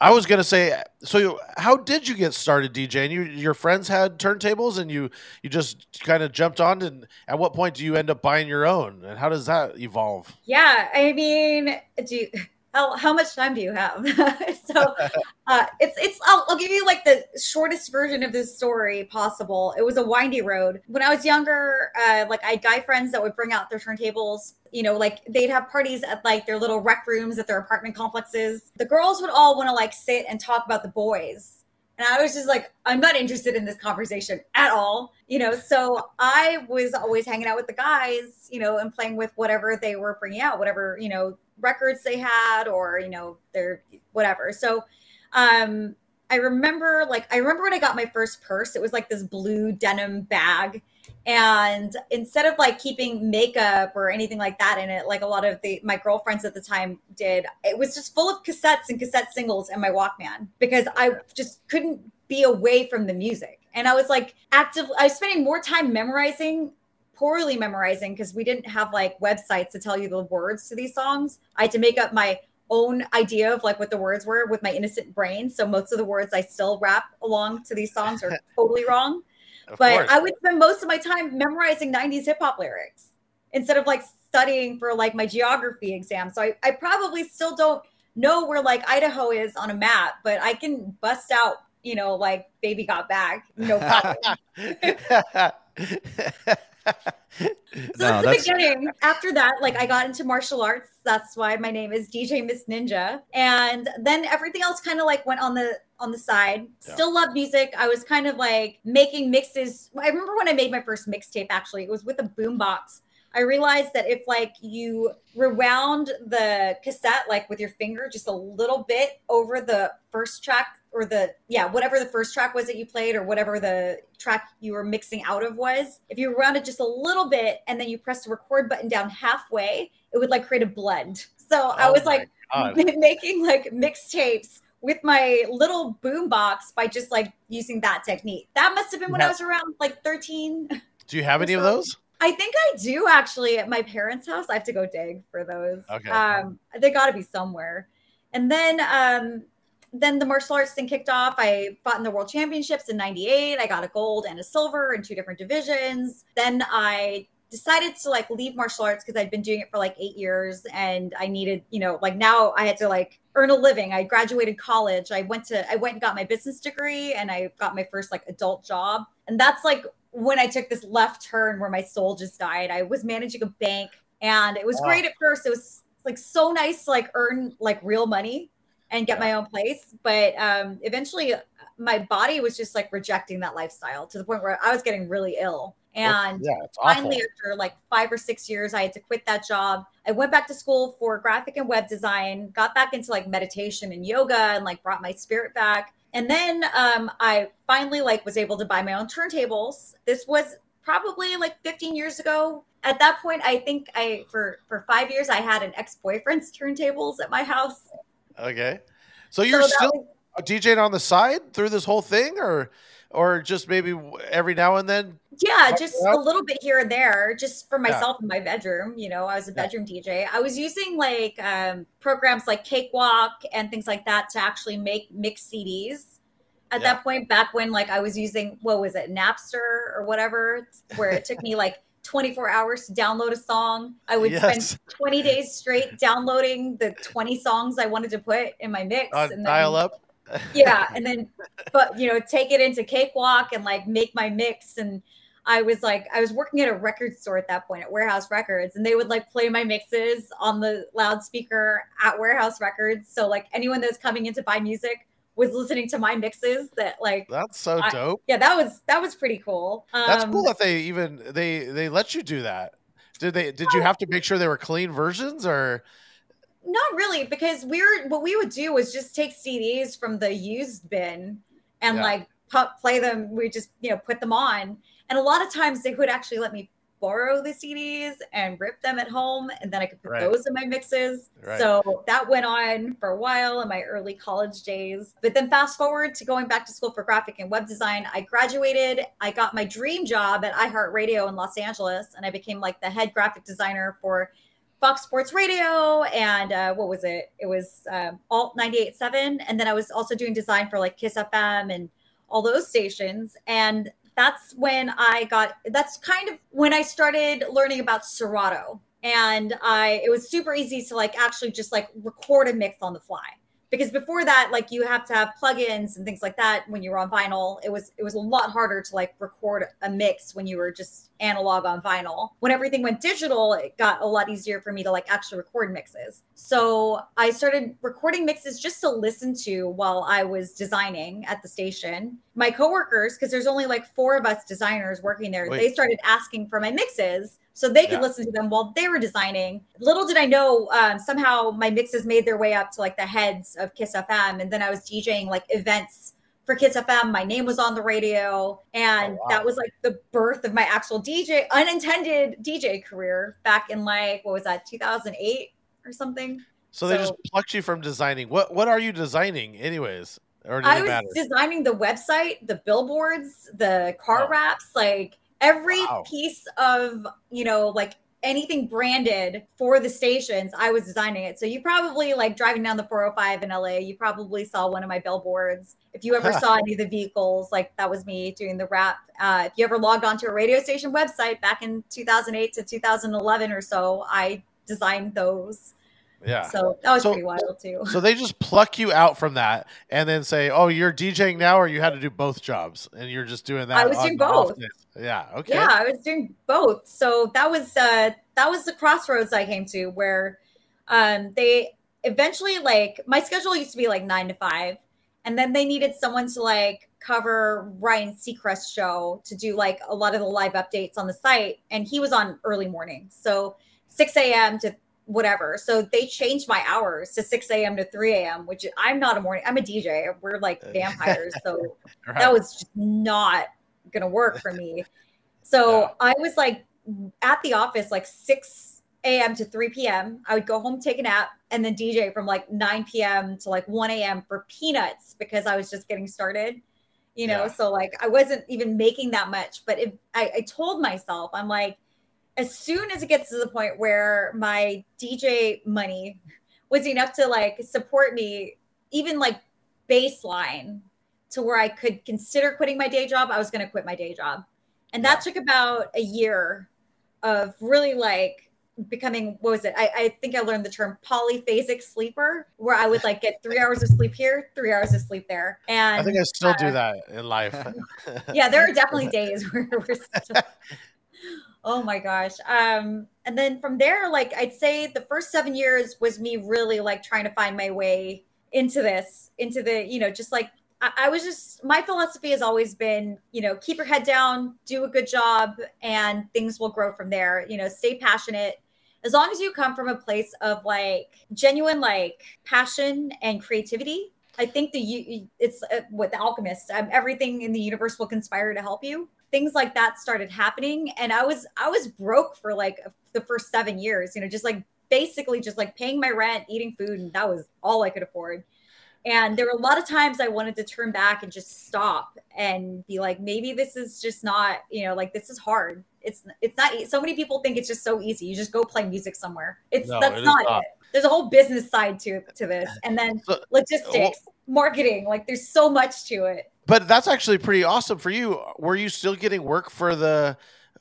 Speaker 3: I was gonna say, so you, how did you get started DJing? You, your friends had turntables, and you you just kind of jumped on. And at what point do you end up buying your own? And how does that evolve?
Speaker 4: Yeah, I mean, do you, how how much time do you have? so uh, it's it's I'll, I'll give you like the shortest version of this story possible. It was a windy road when I was younger. Uh, like I had guy friends that would bring out their turntables. You know, like they'd have parties at like their little rec rooms at their apartment complexes. The girls would all want to like sit and talk about the boys. And I was just like, I'm not interested in this conversation at all. You know, so I was always hanging out with the guys, you know, and playing with whatever they were bringing out, whatever, you know, records they had or, you know, their whatever. So, um, I remember like, I remember when I got my first purse, it was like this blue denim bag. And instead of like keeping makeup or anything like that in it, like a lot of the my girlfriends at the time did, it was just full of cassettes and cassette singles and my Walkman because I just couldn't be away from the music. And I was like active I was spending more time memorizing, poorly memorizing because we didn't have like websites to tell you the words to these songs. I had to make up my own idea of like what the words were with my innocent brain. So most of the words I still rap along to these songs are totally wrong
Speaker 3: Of
Speaker 4: but
Speaker 3: course.
Speaker 4: I would spend most of my time memorizing 90s hip hop lyrics instead of like studying for like my geography exam. So I, I probably still don't know where like Idaho is on a map, but I can bust out, you know, like baby got back, no problem. So
Speaker 2: No,
Speaker 4: that's the beginning. After that, like I got into martial arts. That's why my name is DJ Miss Ninja. And then everything else kind of like went on the on the side.
Speaker 3: Yeah.
Speaker 4: Still love music. I was kind of like making mixes. I remember when I made my first mixtape actually. It was with a boombox. I realized that if like you rewound the cassette like with your finger just a little bit over the first track or the yeah whatever the first track was that you played or whatever the track you were mixing out of was if you rewound it just a little bit and then you press the record button down halfway it would like create a blend so i
Speaker 3: Oh
Speaker 4: was like
Speaker 3: God.
Speaker 4: making like mixtapes with my little boom box by just like using that technique that must have been when i was around like 13
Speaker 3: Do you have any of those?
Speaker 4: I think I do actually at my parents' house. I have to go dig for those.
Speaker 3: Okay.
Speaker 4: Um, they got to be somewhere. And then um then the martial arts thing kicked off. I fought in the world championships in 98. I got a gold and a silver in two different divisions. Then I decided to like leave martial arts because I'd been doing it for like eight years and I needed, you know, like now I had to like earn a living. I graduated college. I went to I went and got my business degree and I got my first like adult job. And that's like when I took this left turn where my soul just died. I was managing a bank and it was
Speaker 3: Wow.
Speaker 4: great at first. It was like so nice to like earn like real money and get my own place. But um eventually my body was just like rejecting that lifestyle to the point where I was getting really ill. And
Speaker 3: yeah,
Speaker 4: finally after like five or six years i had to quit that job. I went back to school for graphic and web design got back into like meditation and yoga and like brought my spirit back. And then um, i finally like was able to buy my own turntables. This was probably like 15 years ago. At that point i think i for for five years i had an ex-boyfriend's turntables at my house
Speaker 3: Okay. So you're
Speaker 4: that
Speaker 3: still
Speaker 4: was-
Speaker 3: DJing on the side through this whole thing, or or just maybe every now and then?
Speaker 4: Yeah, just a little bit here and there, just for
Speaker 3: Yeah.
Speaker 4: myself in my bedroom. You know, I was a
Speaker 3: Yeah.
Speaker 4: bedroom DJ. I was using like um, programs like Cakewalk and things like that to actually make mix CDs. At
Speaker 3: Yeah.
Speaker 4: that point, back when like I was using what was it, Napster or whatever, where it took me like 24 hours to download a song. I would
Speaker 3: Yes.
Speaker 4: spend 20 days straight downloading the 20 songs I wanted to put in my mix. And then-
Speaker 3: dial up.
Speaker 4: yeah and then but you know take it into cakewalk and like make my mix and i was like i was working at a record store at that point at warehouse records and they would like play my mixes on the loudspeaker at warehouse records so like anyone that's coming in to buy music was listening to my mixes that like
Speaker 3: That's so
Speaker 4: I-
Speaker 3: dope.
Speaker 4: yeah that was that was pretty cool
Speaker 3: That's
Speaker 4: Um,
Speaker 3: cool that they even they they let you do that. Did they? Did you have to make sure they were clean versions, or
Speaker 4: Not really, because we're what we would do was just take CDs from the used bin and
Speaker 3: Yeah.
Speaker 4: like pu- play them. We just you know put them on, and a lot of times they would actually let me borrow the CDs and rip them at home, and then I could put
Speaker 3: Right.
Speaker 4: those in my mixes.
Speaker 3: Right.
Speaker 4: So that went on for a while in my early college days. But then fast forward to going back to school for graphic and web design, I graduated. I got my dream job at iHeartRadio in Los Angeles, and I became like the head graphic designer for Fox Sports Radio and uh, what was it? It was um, Alt 98.7. And then I was also doing design for like Kiss FM and all those stations. And that's when I got, that's kind of when I started learning about Serato. And I, it was super easy to like actually just like record a mix on the fly. Because before that, like you have to have plugins and things like that when you were on vinyl. It was it was a lot harder to like record a mix when you were just analog on vinyl. When everything went digital, it got a lot easier for me to like actually record mixes. So I started recording mixes just to listen to while I was designing at the station. My coworkers, because there's only like four of us designers working there,
Speaker 3: Wait.
Speaker 4: they started asking for my mixes so they could
Speaker 3: Yeah.
Speaker 4: listen to them while they were designing. Little did I know, um, somehow my mixes made their way up to like the heads of Kiss FM, and then I was DJing like events for Kiss FM. My name was on the radio, and
Speaker 3: Oh, wow.
Speaker 4: that was like the birth of my actual DJ, unintended DJ career back in like what was that, 2008 or something.
Speaker 3: so they just plucked you from designing? What What are you designing, anyways? Or
Speaker 4: I was
Speaker 3: matter?
Speaker 4: designing the website, the billboards, the car
Speaker 3: Oh.
Speaker 4: wraps, like every
Speaker 3: Wow.
Speaker 4: piece of, you know, like anything branded for the stations, I was designing it. So you probably like driving down the 405 in LA, you probably saw one of my billboards. If you ever saw any of the vehicles, like that was me doing the wrap. Uh, if you ever logged onto a radio station website back in 2008 to 2011 or so, I designed those.
Speaker 3: yeah.
Speaker 4: So that was
Speaker 3: So-
Speaker 4: pretty wild too.
Speaker 3: So they just pluck you out from that and then say, "Oh, you're DJing now," or you had to do both jobs, and you're just doing that.
Speaker 4: I was doing both.
Speaker 3: Yeah. Okay.
Speaker 4: Yeah, I was doing both. So that was uh that was the crossroads I came to where um they eventually like my schedule used to be like 9 to 5 and then they needed someone to like cover Ryan Seacrest's show to do like a lot of the live updates on the site and he was on early morning. So 6 a.m. to whatever. So they changed my hours to 6 a.m. to 3 a.m., which I'm not a morning, I'm a DJ. We're like vampires. So
Speaker 3: Right.
Speaker 4: that was just not gonna work for me. So
Speaker 3: Yeah.
Speaker 4: I was like at the office like 6 a.m. to 3 p.m. I would go home, take a nap, and then DJ from like 9 p.m. to like 1 a.m. for peanuts because I was just getting started. You know,
Speaker 3: Yeah.
Speaker 4: so like I wasn't even making that much. But if I, I told myself, I'm like, as soon as it gets to the point where my DJ money was enough to like support me, even like baseline to where I could consider quitting my day job. I was going to quit my day job. And that took about a year of really like becoming what was it? I, I think I learned the term polyphasic sleeper, where I would like get three hours of sleep here, three hours of sleep there. And
Speaker 3: I think I still
Speaker 4: uh,
Speaker 3: do that in life.
Speaker 4: yeah, there are definitely days where we're still, oh my gosh. Um, and then from there, like I'd say the first seven years was me really like trying to find my way into this, into the, you know, just like I, was just my philosophy has always been, you know, keep your head down, do a good job, and things will grow from there. You know, stay passionate. As long as you come from a place of like genuine like passion and creativity, I think the it's uh, with the alchemist. Um, everything in the universe will conspire to help you. Things like that started happening, and I was I was broke for like the first seven years. You know, just like basically just like paying my rent, eating food, and that was all I could afford. And there were a lot of times I wanted to turn back and just stop and be like, maybe this is just not, you know, like this is hard. It's it's not. So many people think it's just so easy. You just go play music somewhere. It's
Speaker 3: No,
Speaker 4: that's
Speaker 3: it
Speaker 4: not,
Speaker 3: not.
Speaker 4: it. There's a whole business side to to this, and then
Speaker 3: So- uh,
Speaker 4: logistics, marketing. Like there's so much to it.
Speaker 3: But that's actually pretty awesome for you. Were you still getting work for the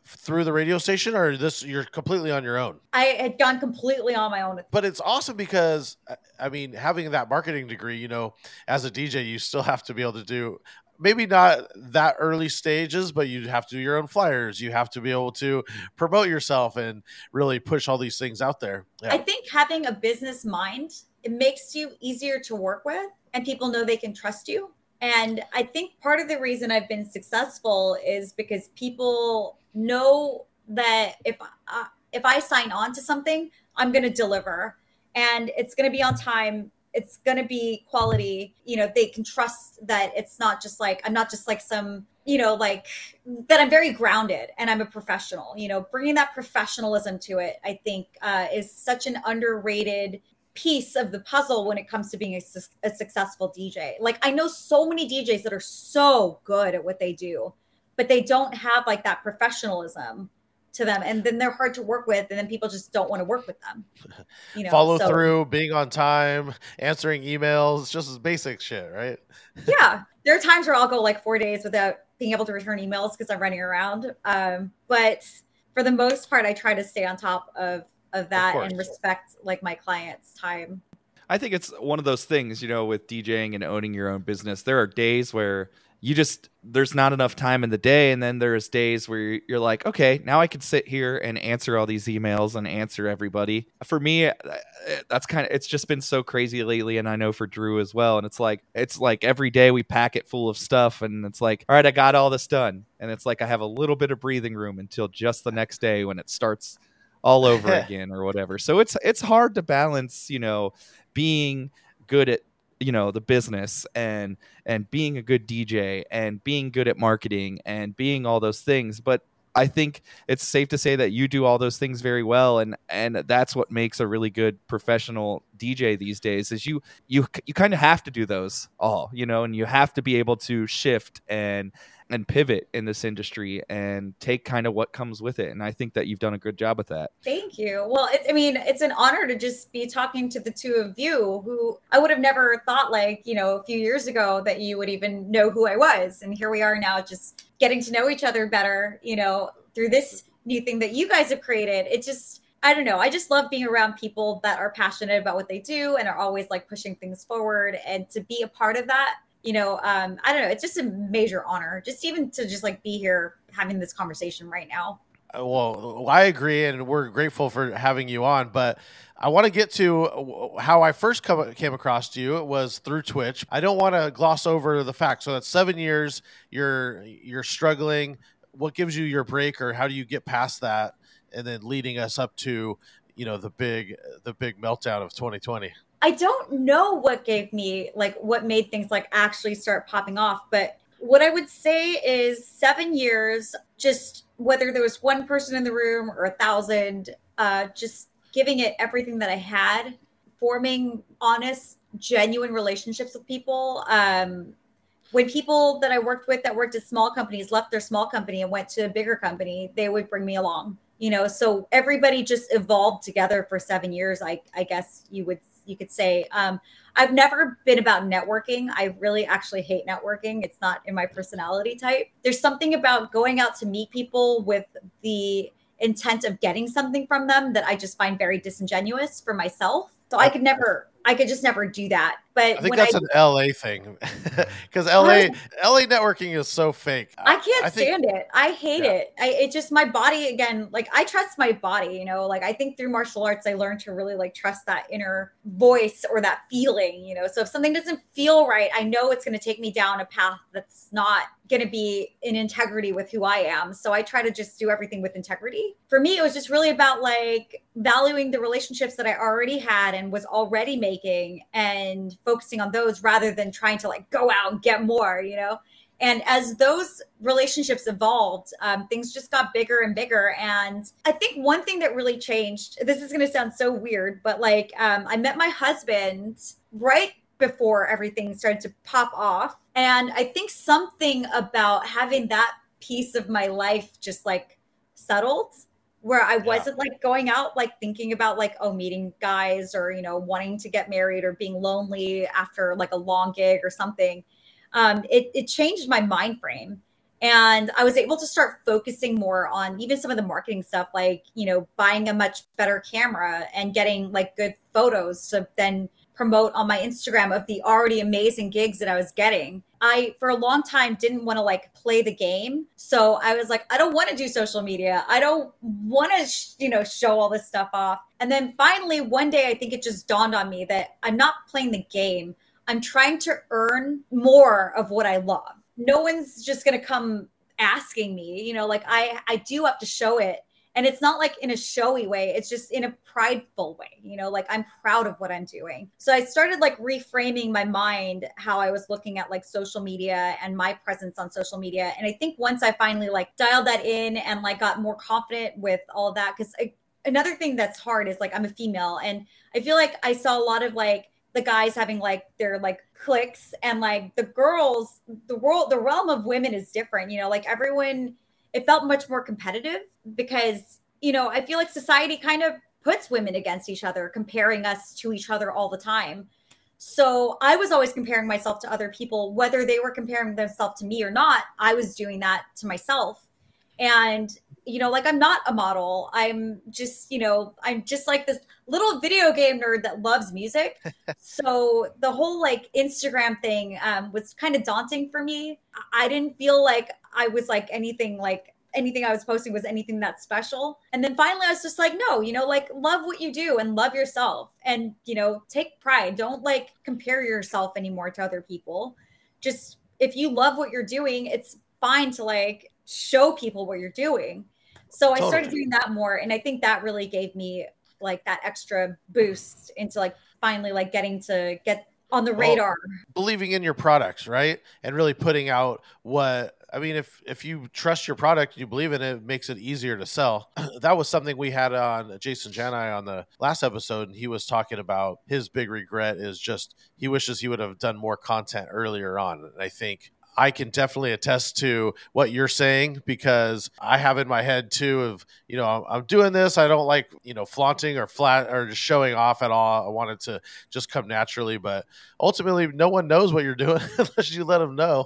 Speaker 3: through the radio station, or this you're completely on your own?
Speaker 4: I had gone completely on my own.
Speaker 3: But it's awesome because I- I mean, having that marketing degree, you know, as a DJ, you still have to be able to do maybe not that early stages, but you have to do your own flyers. You have to be able to promote yourself and really push all these things out there.
Speaker 4: I think having a business mind it makes you easier to work with, and people know they can trust you. And I think part of the reason I've been successful is because people know that if I, if I sign on to something, I'm going to deliver, and it's going to be on time. It's going to be quality. You know, they can trust that it's not just like I'm not just like some you know like that i'm very grounded and i'm a professional you know bringing that professionalism to it i think uh, is such an underrated piece of the puzzle when it comes to being a, sus- a successful dj like i know so many djs that are so good at what they do but they don't have like that professionalism to them and then they're hard to work with and then people just don't want to work with them you know
Speaker 3: Follow
Speaker 4: so-
Speaker 3: through, being on time, answering emails, just as basic shit, right?
Speaker 4: yeah there are times where i'll go like four days without being able to return emails because i'm running around um, but for the most part i try to stay on top of of that and respect like my clients time
Speaker 2: I think it's one of those things, you know, with DJing and owning your own business. There are days where you just there's not enough time in the day, and then there's days where you're- like, okay, now I can sit here and answer all these emails and answer everybody. For me, that's kind of it's just been so crazy lately, and I know for Drew as well. And it's like it's like every day we pack it full of stuff, and it's like, all right, I got all this done, and it's like I have a little bit of breathing room until just the next day when it starts all over again or whatever. So it's it's hard to balance, you know, being good at you know the business and and being a good DJ and being good at marketing and being all those things but I think it's safe to say that you do all those things very well and and that's what makes a really good professional DJ these days is you you you kind of have to do those all you know and you have to be able to shift and and pivot in this industry and take kind of what comes with it and I think that you've done a good job with that
Speaker 4: Thank you. Well, it, I mean, it's an honor to just be talking to the two of you who I would have never thought, like, you know, a few years ago that you would even know who I was. And here we are now just getting to know each other better, you know, through this new thing that you guys have created. It just, I don't know. I just love being around people that are passionate about what they do and are always like pushing things forward. And to be a part of that, you know, um, I don't know. It's just a major honor, just even to just like be here having this conversation right now.
Speaker 3: Uh, Well, I agree, and we're grateful for having you on. But I want to get to how I first come, came across you. It was through Twitch. I don't want to gloss over the fact. So that's seven years. You're you're struggling. What gives you your break, or how do you get past that, and then leading us up to you know the big the big meltdown of 2020.
Speaker 4: I don't know what gave me like what made things like actually start popping off, but what I would say is seven years, just whether there was one person in the room or a thousand, uh, just giving it everything that I had, forming honest, genuine relationships with people. Um, when people that I worked with that worked at small companies left their small company and went to a bigger company, they would bring me along. You know, so everybody just evolved together for seven years. I, I guess you would you could say. Um, I've never been about networking. I really actually hate networking. It's not in my personality type. There's something about going out to meet people with the intent of getting something from them that I just find very disingenuous for myself. So I could never, I could just never do that. But
Speaker 3: I think that's
Speaker 4: I,
Speaker 3: an LA thing because LA LA networking is so fake.
Speaker 4: I can't
Speaker 3: I think-
Speaker 4: stand it. I hate
Speaker 3: Yeah.
Speaker 4: it. I it just my body again. Like I trust my body. You know, like I think through martial arts, I learned to really like trust that inner voice or that feeling. You know, so if something doesn't feel right, I know it's going to take me down a path that's not going to be in integrity with who I am. So I try to just do everything with integrity. For me, it was just really about like valuing the relationships that I already had and was already making and focusing on those rather than trying to like go out and get more, you know? And as those relationships evolved, um, things just got bigger and bigger. And I think one thing that really changed, this is going to sound so weird, but like um, I met my husband right before everything started to pop off. And I think something about having that piece of my life just like settled where I wasn't like going out like thinking about like oh meeting guys or you know wanting to get married or being lonely after like a long gig or something. Um, it it changed my mind frame, and I was able to start focusing more on even some of the marketing stuff, like you know buying a much better camera and getting like good photos to then promote on my Instagram of the already amazing gigs that I was getting. I for a long time didn't want to like play the game. So I was like I don't want to do social media. I don't want to sh- you know show all this stuff off. And then finally one day I think it just dawned on me that I'm not playing the game. I'm trying to earn more of what I love. No one's just going to come asking me, you know, like I I do have to show it and it's not like in a showy way it's just in a prideful way you know like i'm proud of what i'm doing. So i started like reframing my mind how i was looking at like social media and my presence on social media. And i think once i finally like dialed that in and like got more confident with all of that because another thing that's hard is like i'm a female and i feel like i saw a lot of like the guys having like their like clicks and like the girls the world the realm of women is different you know like everyone it felt much more competitive because you know i feel like society kind of puts women against each other comparing us to each other all the time. So i was always comparing myself to other people whether they were comparing themselves to me or not i was doing that to myself. And you know like i'm not a model. I'm just you know i'm just like this little video game nerd that loves music. So the whole like instagram thing um, was kind of daunting for me. I didn't feel like i was like anything like anything i was posting was anything that special. And then finally i was just like no you know like love what you do and love yourself. And you know take pride. Don't like compare yourself anymore to other people. Just if you love what you're doing it's fine to like show people what you're doing. So i started doing that more and i think that really gave me like that extra boost into like finally like getting to get on the
Speaker 3: Well,
Speaker 4: radar.
Speaker 3: believing in your products, right? And really putting out what I mean, if if you trust your product, you believe in it, it makes it easier to sell. that was something we had on Jason Janai on the last episode, and he was talking about his big regret is just he wishes he would have done more content earlier on. And I think I can definitely attest to what you're saying because I have in my head too of you know I'm, doing this. I don't like you know flaunting or flat or just showing off at all. I want it to just come naturally, but ultimately, no one knows what you're doing unless you let them know.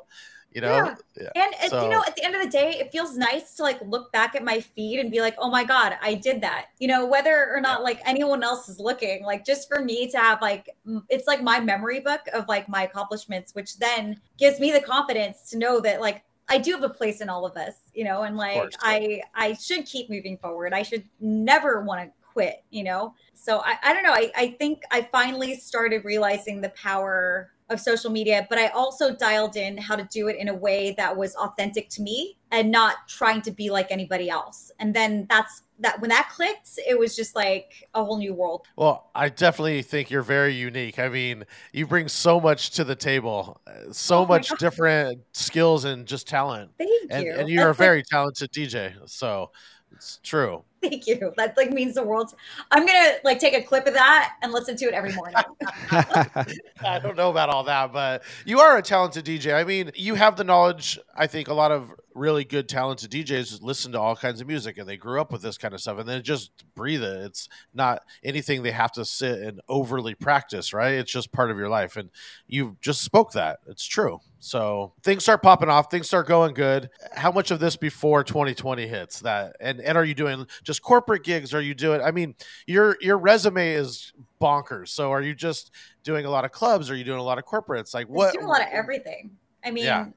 Speaker 3: You know,
Speaker 4: Yeah.
Speaker 3: yeah.
Speaker 4: And,
Speaker 3: So-
Speaker 4: you know, at the end of the day, it feels nice to like look back at my feed and be like, oh my God, I did that. You know, whether or not like anyone else is looking, like just for me to have like, it's like my memory book of like my accomplishments, which then gives me the confidence to know that like I do have a place in all of this, you know, and like
Speaker 3: course.
Speaker 4: I I should keep moving forward. I should never want to quit, you know. So I, I don't know. I, I think I finally started realizing the power of social media, but I also dialed in how to do it in a way that was authentic to me and not trying to be like anybody else. And then that's that when that clicked, it was just like a whole new world.
Speaker 3: Well, I definitely think you're very unique. I mean, you bring so much to the table, uh, so
Speaker 4: Oh
Speaker 3: much
Speaker 4: God.
Speaker 3: different skills and just talent.
Speaker 4: Thank
Speaker 3: And,
Speaker 4: you.
Speaker 3: and you're a
Speaker 4: That's, like,
Speaker 3: very talented DJ. So it's true.
Speaker 4: Thank you. That like means the world. I'm gonna like take a clip of that and listen to it every morning.
Speaker 3: I don't know about all that, but you are a talented DJ. I mean, you have the knowledge. I think a lot of really good, talented DJs listen to all kinds of music and they grew up with this kind of stuff and then just breathe it. It's not anything they have to sit and overly practice, right? It's just part of your life. And you just spoke that. It's true. So things start popping off, things start going good. How much of this before 2020 hits that and, and are you doing just corporate gigs? Are you doing I mean, your your resume is bonkers. So are you just doing a lot of clubs? Are you doing a lot of corporates? Like
Speaker 4: I
Speaker 3: what
Speaker 4: do a lot of everything. I mean,
Speaker 3: Yeah.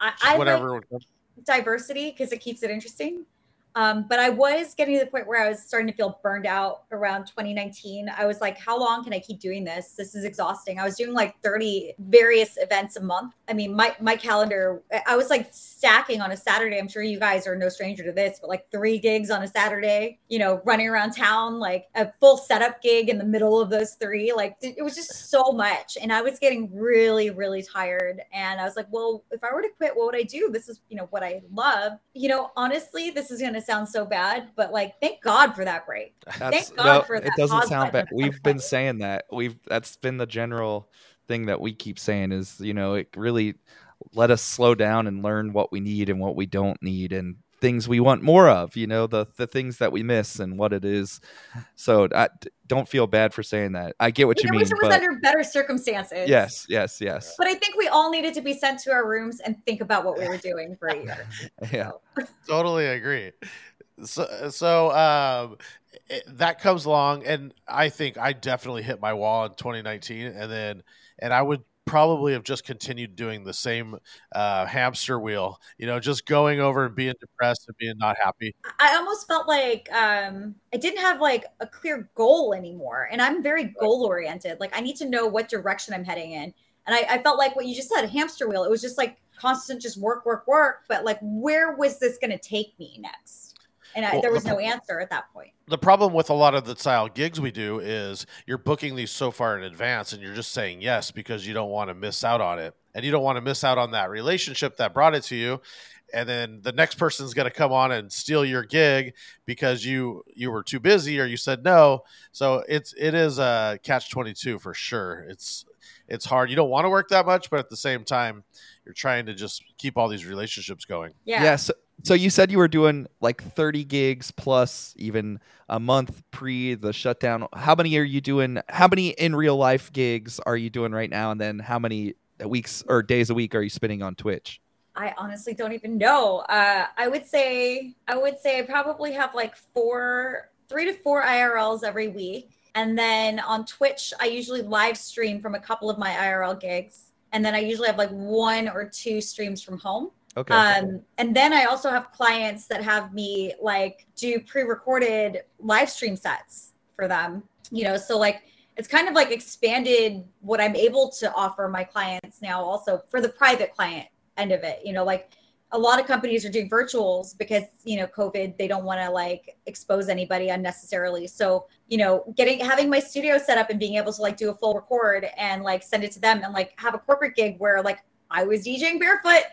Speaker 4: I,
Speaker 3: just
Speaker 4: I like
Speaker 3: whatever
Speaker 4: diversity because it keeps it interesting. Um, but I was getting to the point where I was starting to feel burned out around 2019. I was like, how long can I keep doing this? This is exhausting. I was doing like 30 various events a month. I mean, my my calendar, I was like stacking on a Saturday. I'm sure you guys are no stranger to this, but like three gigs on a Saturday, you know, running around town, like a full setup gig in the middle of those three. Like it was just so much. And I was getting really, really tired. And I was like, well, if I were to quit, what would I do? This is, you know, what I love. You know, honestly, this is gonna sound so bad, but like thank God for that break.
Speaker 2: That's,
Speaker 4: God
Speaker 2: no,
Speaker 4: for
Speaker 2: it doesn't sound bad. We've been saying that. We've that's been the general thing that we keep saying is you know it really let us slow down and learn what we need and what we don't need and things we want more of. You know the the things that we miss and what it is. So I, d- don't feel bad for saying that. I get what
Speaker 4: I
Speaker 2: you
Speaker 4: mean,
Speaker 2: mean.
Speaker 4: wish it was
Speaker 2: But
Speaker 4: under better circumstances.
Speaker 2: yes, yes, yes.
Speaker 4: But I think we all needed to be sent to our rooms and think about what we were doing for a year.
Speaker 2: Yeah.
Speaker 3: totally agree. So, so um, it, that comes along, and I think I definitely hit my wall in 2019, and then and I would probably have just continued doing the same uh, hamster wheel, you know, just going over and being depressed and being not happy.
Speaker 4: I almost felt like um, I didn't have like a clear goal anymore. And I'm very goal oriented. Like I need to know what direction I'm heading in. And I, I felt like what you just said, hamster wheel. It was just like constant, just work, work, work. But like, where was this going to take me next? And I,
Speaker 3: Well,
Speaker 4: there was
Speaker 3: the
Speaker 4: no answer at that point.
Speaker 3: The problem with a lot of the style gigs we do is you're booking these so far in advance, and you're just saying yes because you don't want to miss out on it, and you don't want to miss out on that relationship that brought it to you. and then the next person's going to come on and steal your gig because you you were too busy or you said no so it's it is a catch 22 for sure it's it's hard you don't want to work that much but at the same time you're trying to just keep all these relationships going
Speaker 4: Yeah.
Speaker 2: Yeah. so, so you said you were doing like 30 gigs plus even a month pre the shutdown. How many are you doing? How many in real life gigs are you doing right now? And then how many weeks or days a week are you spending on Twitch?
Speaker 4: I honestly don't even know. Uh, I would say I would say I probably have like four, three to four IRLs every week, and then on Twitch I usually live stream from a couple of my IRL gigs, and then I usually have like one or two streams from home.
Speaker 2: Okay.
Speaker 4: Um, and then I also have clients that have me like do pre-recorded live stream sets for them. You know, so like it's kind of like expanded what I'm able to offer my clients now also for the private client end of it. You know, like a lot of companies are doing virtuals because, you know, COVID, they don't want to like expose anybody unnecessarily. So, you know, getting having my studio set up and being able to like do a full record and like send it to them and like have a corporate gig where like I was DJing barefoot.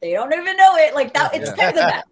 Speaker 4: They don't even know it. Like that, it's
Speaker 2: Yeah.
Speaker 4: better than that.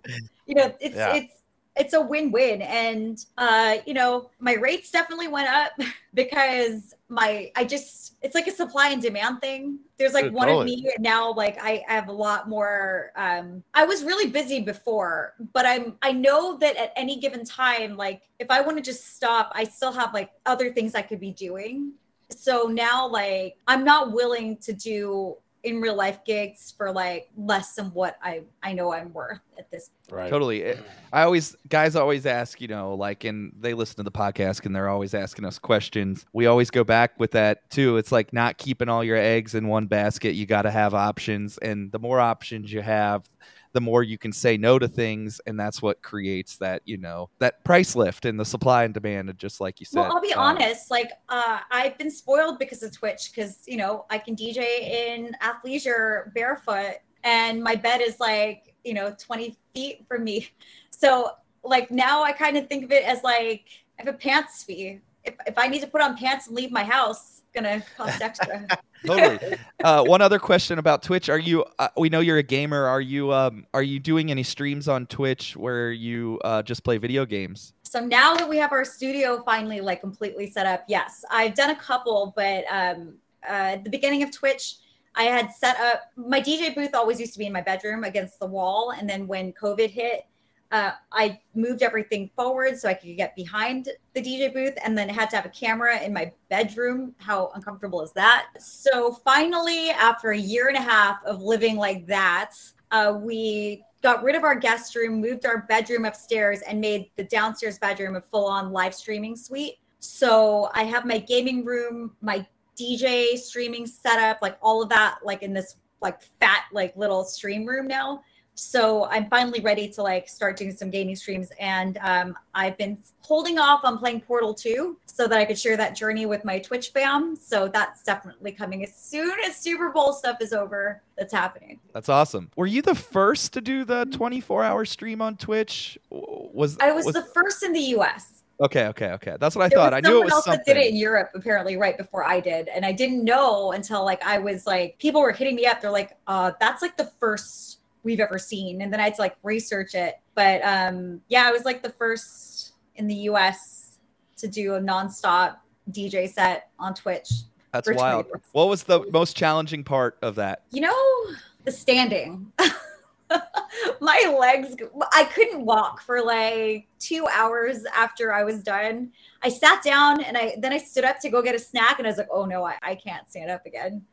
Speaker 4: You know, it's
Speaker 3: Yeah.
Speaker 4: it's it's a win-win. And uh, you know, my rates definitely went up because my I just it's like a supply and demand thing. There's like
Speaker 3: Dude,
Speaker 4: one of me and now like I, I have a lot more um I was really busy before, but I'm I know that at any given time, like if I want to just stop, I still have like other things I could be doing. So now like I'm not willing to do in real life gigs for like less than what I I know I'm worth at this
Speaker 3: right
Speaker 2: Totally. It- I always guys always ask, you know, like and they listen to the podcast and they're always asking us questions. We always go back with that too. It's like not keeping all your eggs in one basket. You got to have options and the more options you have, the more you can say no to things and that's what creates that, you know, that price lift and the supply and demand And just like you said.
Speaker 4: Well, I'll be
Speaker 2: Um,
Speaker 4: honest. Like, uh, I've been spoiled because of Twitch because you know I can DJ in athleisure barefoot, and my bed is like you know 20 feet from me. So like now I kind of think of it as like I have a pants fee. If if I need to put on pants and leave my house, gonna cost extra.
Speaker 2: totally. Uh, one other question about Twitch: Are you? Uh, we know you're a gamer. Are you? Um, are you doing any streams on Twitch where you uh, just play video games?
Speaker 4: So now that we have our studio finally like completely set up, yes, I've done a couple, but um, uh, at the beginning of Twitch, I had set up my DJ booth. Always used to be in my bedroom against the wall, and then when COVID hit, uh, I moved everything forward so I could get behind the DJ booth, and then had to have a camera in my bedroom. How uncomfortable is that? So finally, after a year and a half of living like that, uh, we got rid of our guest room, moved our bedroom upstairs, and made the downstairs bedroom a full on live streaming suite. So I have my gaming room, my DJ streaming setup, like all of that, like in this like fat, like little stream room now. So I'm finally ready to like start doing some gaming streams. And um, I've been holding off on playing Portal 2 so that I could share that journey with my Twitch fam. So that's definitely coming as soon as Super Bowl stuff is over. That's happening.
Speaker 2: That's awesome. Were you the first to do the 24 hour stream on Twitch? Was
Speaker 4: I was, the first in the US.
Speaker 2: Okay, okay, okay. That's what I
Speaker 4: There
Speaker 2: thought.
Speaker 4: was
Speaker 2: I knew it was
Speaker 4: else
Speaker 2: something.
Speaker 4: that did it in Europe apparently right before I did, and I didn't know until like I was like people were hitting me up. They're like, "Uh, that's like the first we've ever seen," and then I had to like research it. But um, yeah, I was like the first in the U.S. to do a nonstop DJ set on Twitch.
Speaker 2: That's wild. What was the most challenging part of that?
Speaker 4: You know, the standing. My legs, I couldn't walk for like two hours after I was done. I sat down and I then I stood up to go get a snack and I was like, oh no, I, I can't stand up again.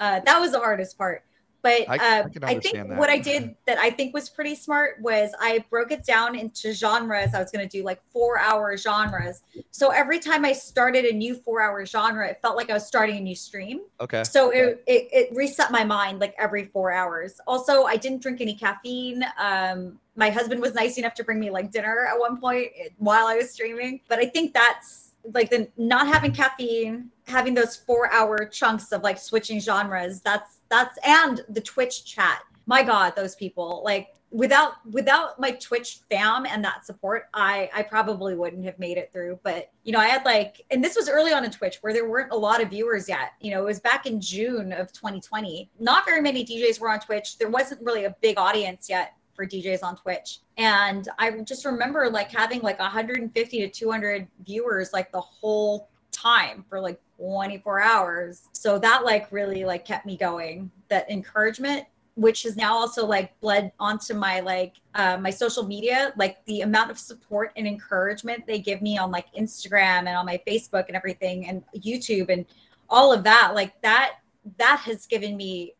Speaker 4: Uh, that was the hardest part. But
Speaker 2: I- I
Speaker 4: uh,
Speaker 2: can
Speaker 4: I, think
Speaker 2: that.
Speaker 4: what I did that I think was pretty smart was I broke it down into genres. I was going to do like four hour genres. So every time I started a new four hour genre, it felt like I was starting a new stream.
Speaker 2: Okay.
Speaker 4: So it, it, it reset my mind like every four hours. Also, I didn't drink any caffeine. Um, my husband was nice enough to bring me like dinner at one point while I was streaming. But I think that's like the not having caffeine, having those four hour chunks of like switching genres. That's that's and the Twitch chat. My God, those people like without without my Twitch fam and that support, I I probably wouldn't have made it through. But you know, I had like, and this was early on in Twitch where there weren't a lot of viewers yet. You know, it was back in June of 2020. Not very many DJs were on Twitch. There wasn't really a big audience yet for DJs on Twitch. And I just remember like having like 150 to 200 viewers like the whole time for like 24 hours. So that like really like kept me going. That encouragement which has now also like bled onto my like uh, my social media like the amount of support and encouragement they give me on like instagram and on my facebook and everything and youtube and all of that like that that has given me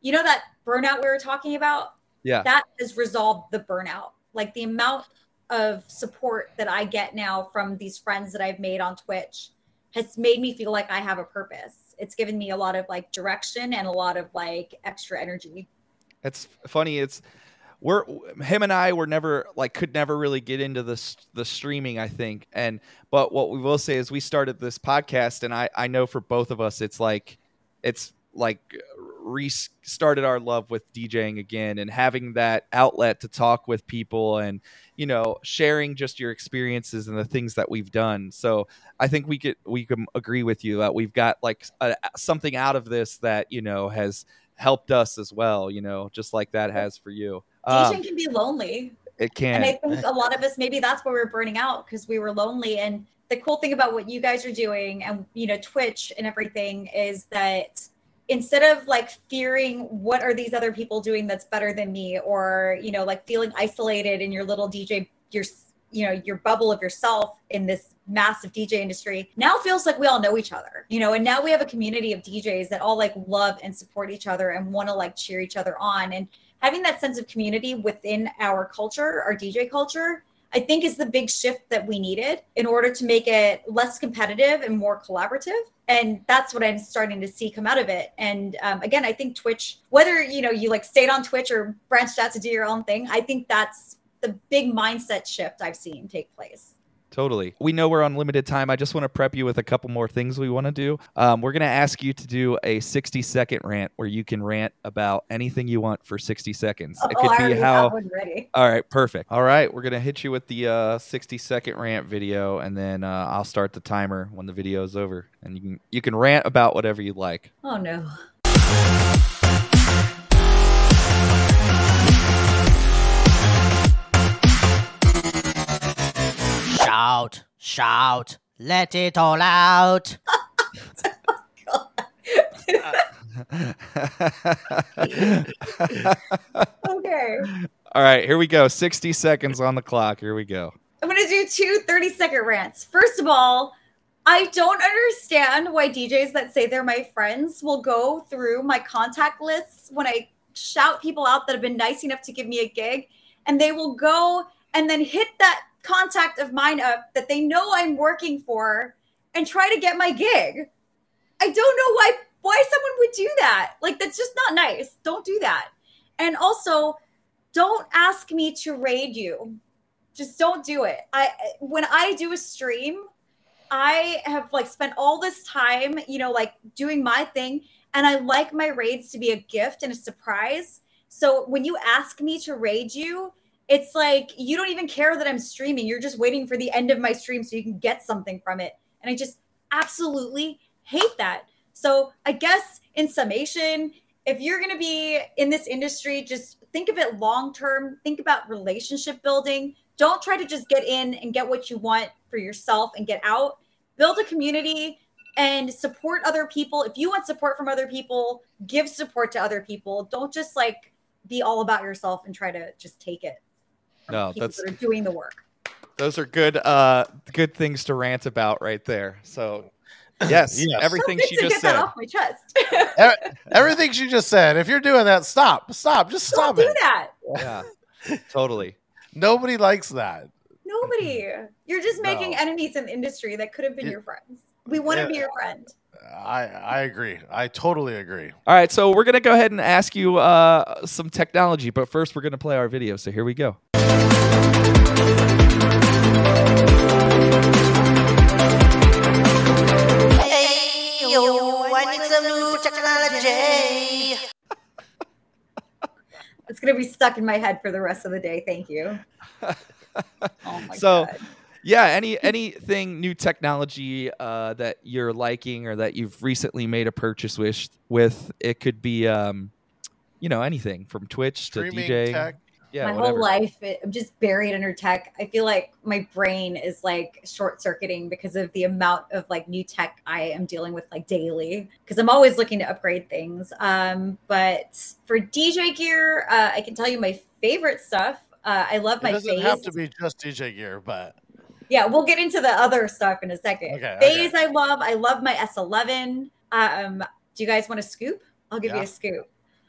Speaker 4: you know that burnout we were talking about
Speaker 2: Yeah.
Speaker 4: that has resolved the burnout like the amount of support that i get now from these friends that i've made on twitch has made me feel like i have a purpose it's given me a lot of like direction and a lot of like extra energy
Speaker 2: It's funny. It's we're him and I were never like could never really get into this the streaming. I think, and but what we will say is we started this podcast, and I I know for both of us, it's like it's like restarted our love with DJing again and having that outlet to talk with people and you know sharing just your experiences and the things that we've done. So I think we could we can agree with you that we've got like a, something out of this that you know has helped us as well. You know, just like that has for you.
Speaker 4: DJing
Speaker 2: Um,
Speaker 4: can be lonely
Speaker 2: it can.
Speaker 4: and i think a lot of us maybe that's where we're burning out because we were lonely and the cool thing about what you guys are doing and you know twitch and everything is that instead of like fearing what are these other people doing that's better than me or you know like feeling isolated in your little dj your you know your bubble of yourself in this massive dj industry now feels like we all know each other you know and now we have a community of djs that all like love and support each other and want to like cheer each other on. And having that sense of community within our culture our dj culture I think is the big shift that we needed in order to make it less competitive and more collaborative. And that's what I'm starting to see come out of it. And um, again, I think Twitch, whether you know you like stayed on Twitch or branched out to do your own thing, I think that's the big mindset shift I've seen take place.
Speaker 2: Totally. We know we're on limited time. I just want to prep you with a couple more things we want to do. Um, we're going to ask you to do a 60 second rant where you can rant about anything you want for 60 seconds. It
Speaker 4: oh, I
Speaker 2: could
Speaker 4: already
Speaker 2: be how.
Speaker 4: ready.
Speaker 2: All right, perfect. All right, we're going to hit you with the uh, 60 second rant video and then uh, I'll start the timer when the video is over. And you can, you can rant about whatever you like.
Speaker 4: Oh no.
Speaker 7: Shout, shout, let it all out.
Speaker 4: Oh okay.
Speaker 2: All right, here we go. 60 seconds on the clock. Here we go.
Speaker 4: I'm going to do two 30 second rants. First of all, I don't understand why DJs that say they're my friends will go through my contact lists when I shout people out that have been nice enough to give me a gig, and they will go and then hit that contact of mine up that they know I'm working for and try to get my gig. I don't know why why someone would do that. Like that's just not nice. Don't do that. And also, don't ask me to raid you. Just don't do it. I when I do a stream, I have like spent all this time, you know, like doing my thing, and I like my raids to be a gift and a surprise. So when you ask me to raid you, it's like you don't even care that I'm streaming. You're just waiting for the end of my stream so you can get something from it. And I just absolutely hate that. So I guess in summation, if you're going to be in this industry, just think of it long term. Think about relationship building. Don't try to just get in and get what you want for yourself and get out. Build a community and support other people. If you want support from other people, give support to other people. Don't just like be all about yourself and try to just take it. From
Speaker 2: No,
Speaker 4: people
Speaker 2: that's
Speaker 4: that are doing the work.
Speaker 2: those are good uh good things to rant about right there. So yes,
Speaker 3: Yes.
Speaker 2: everything she just said.
Speaker 4: off my chest.
Speaker 3: Everything she just said. If you're doing that, stop. Stop. Just stop
Speaker 4: Don't
Speaker 3: stop
Speaker 4: do that.
Speaker 2: Yeah. totally.
Speaker 3: Nobody likes that.
Speaker 4: Nobody. You're just making
Speaker 3: No.
Speaker 4: enemies in the industry that could have been
Speaker 3: Yeah.
Speaker 4: your friends. We want to
Speaker 3: Yeah.
Speaker 4: be your friend.
Speaker 3: I I agree. I totally agree.
Speaker 2: All right, so we're gonna go ahead and ask you uh, some technology, but first we're gonna play our video. So here we go.
Speaker 7: Hey, yo, I need some new technology.
Speaker 4: It's gonna be stuck in my head for the rest of the day. Thank you. Oh my
Speaker 2: So-
Speaker 4: god.
Speaker 2: Yeah, any anything new technology uh, that you're liking or that you've recently made a purchase with? With it could be, um, you know, anything from Twitch to
Speaker 3: Streaming
Speaker 2: DJ.
Speaker 3: tech.
Speaker 2: Yeah,
Speaker 4: my
Speaker 2: whatever.
Speaker 4: whole life, it, I'm just buried under tech. I feel like my brain is like short circuiting because of the amount of like new tech I am dealing with like daily. Because I'm always looking to upgrade things. Um, but for DJ gear, uh, I can tell you my favorite stuff. Uh, I love
Speaker 3: It
Speaker 4: my
Speaker 3: doesn't
Speaker 4: phase.
Speaker 3: have to be just DJ gear, but
Speaker 4: Yeah, we'll get into the other stuff in a second.
Speaker 3: Okay,
Speaker 4: Phase I love. I love my S11. Um, do you guys want a scoop? I'll give you a scoop.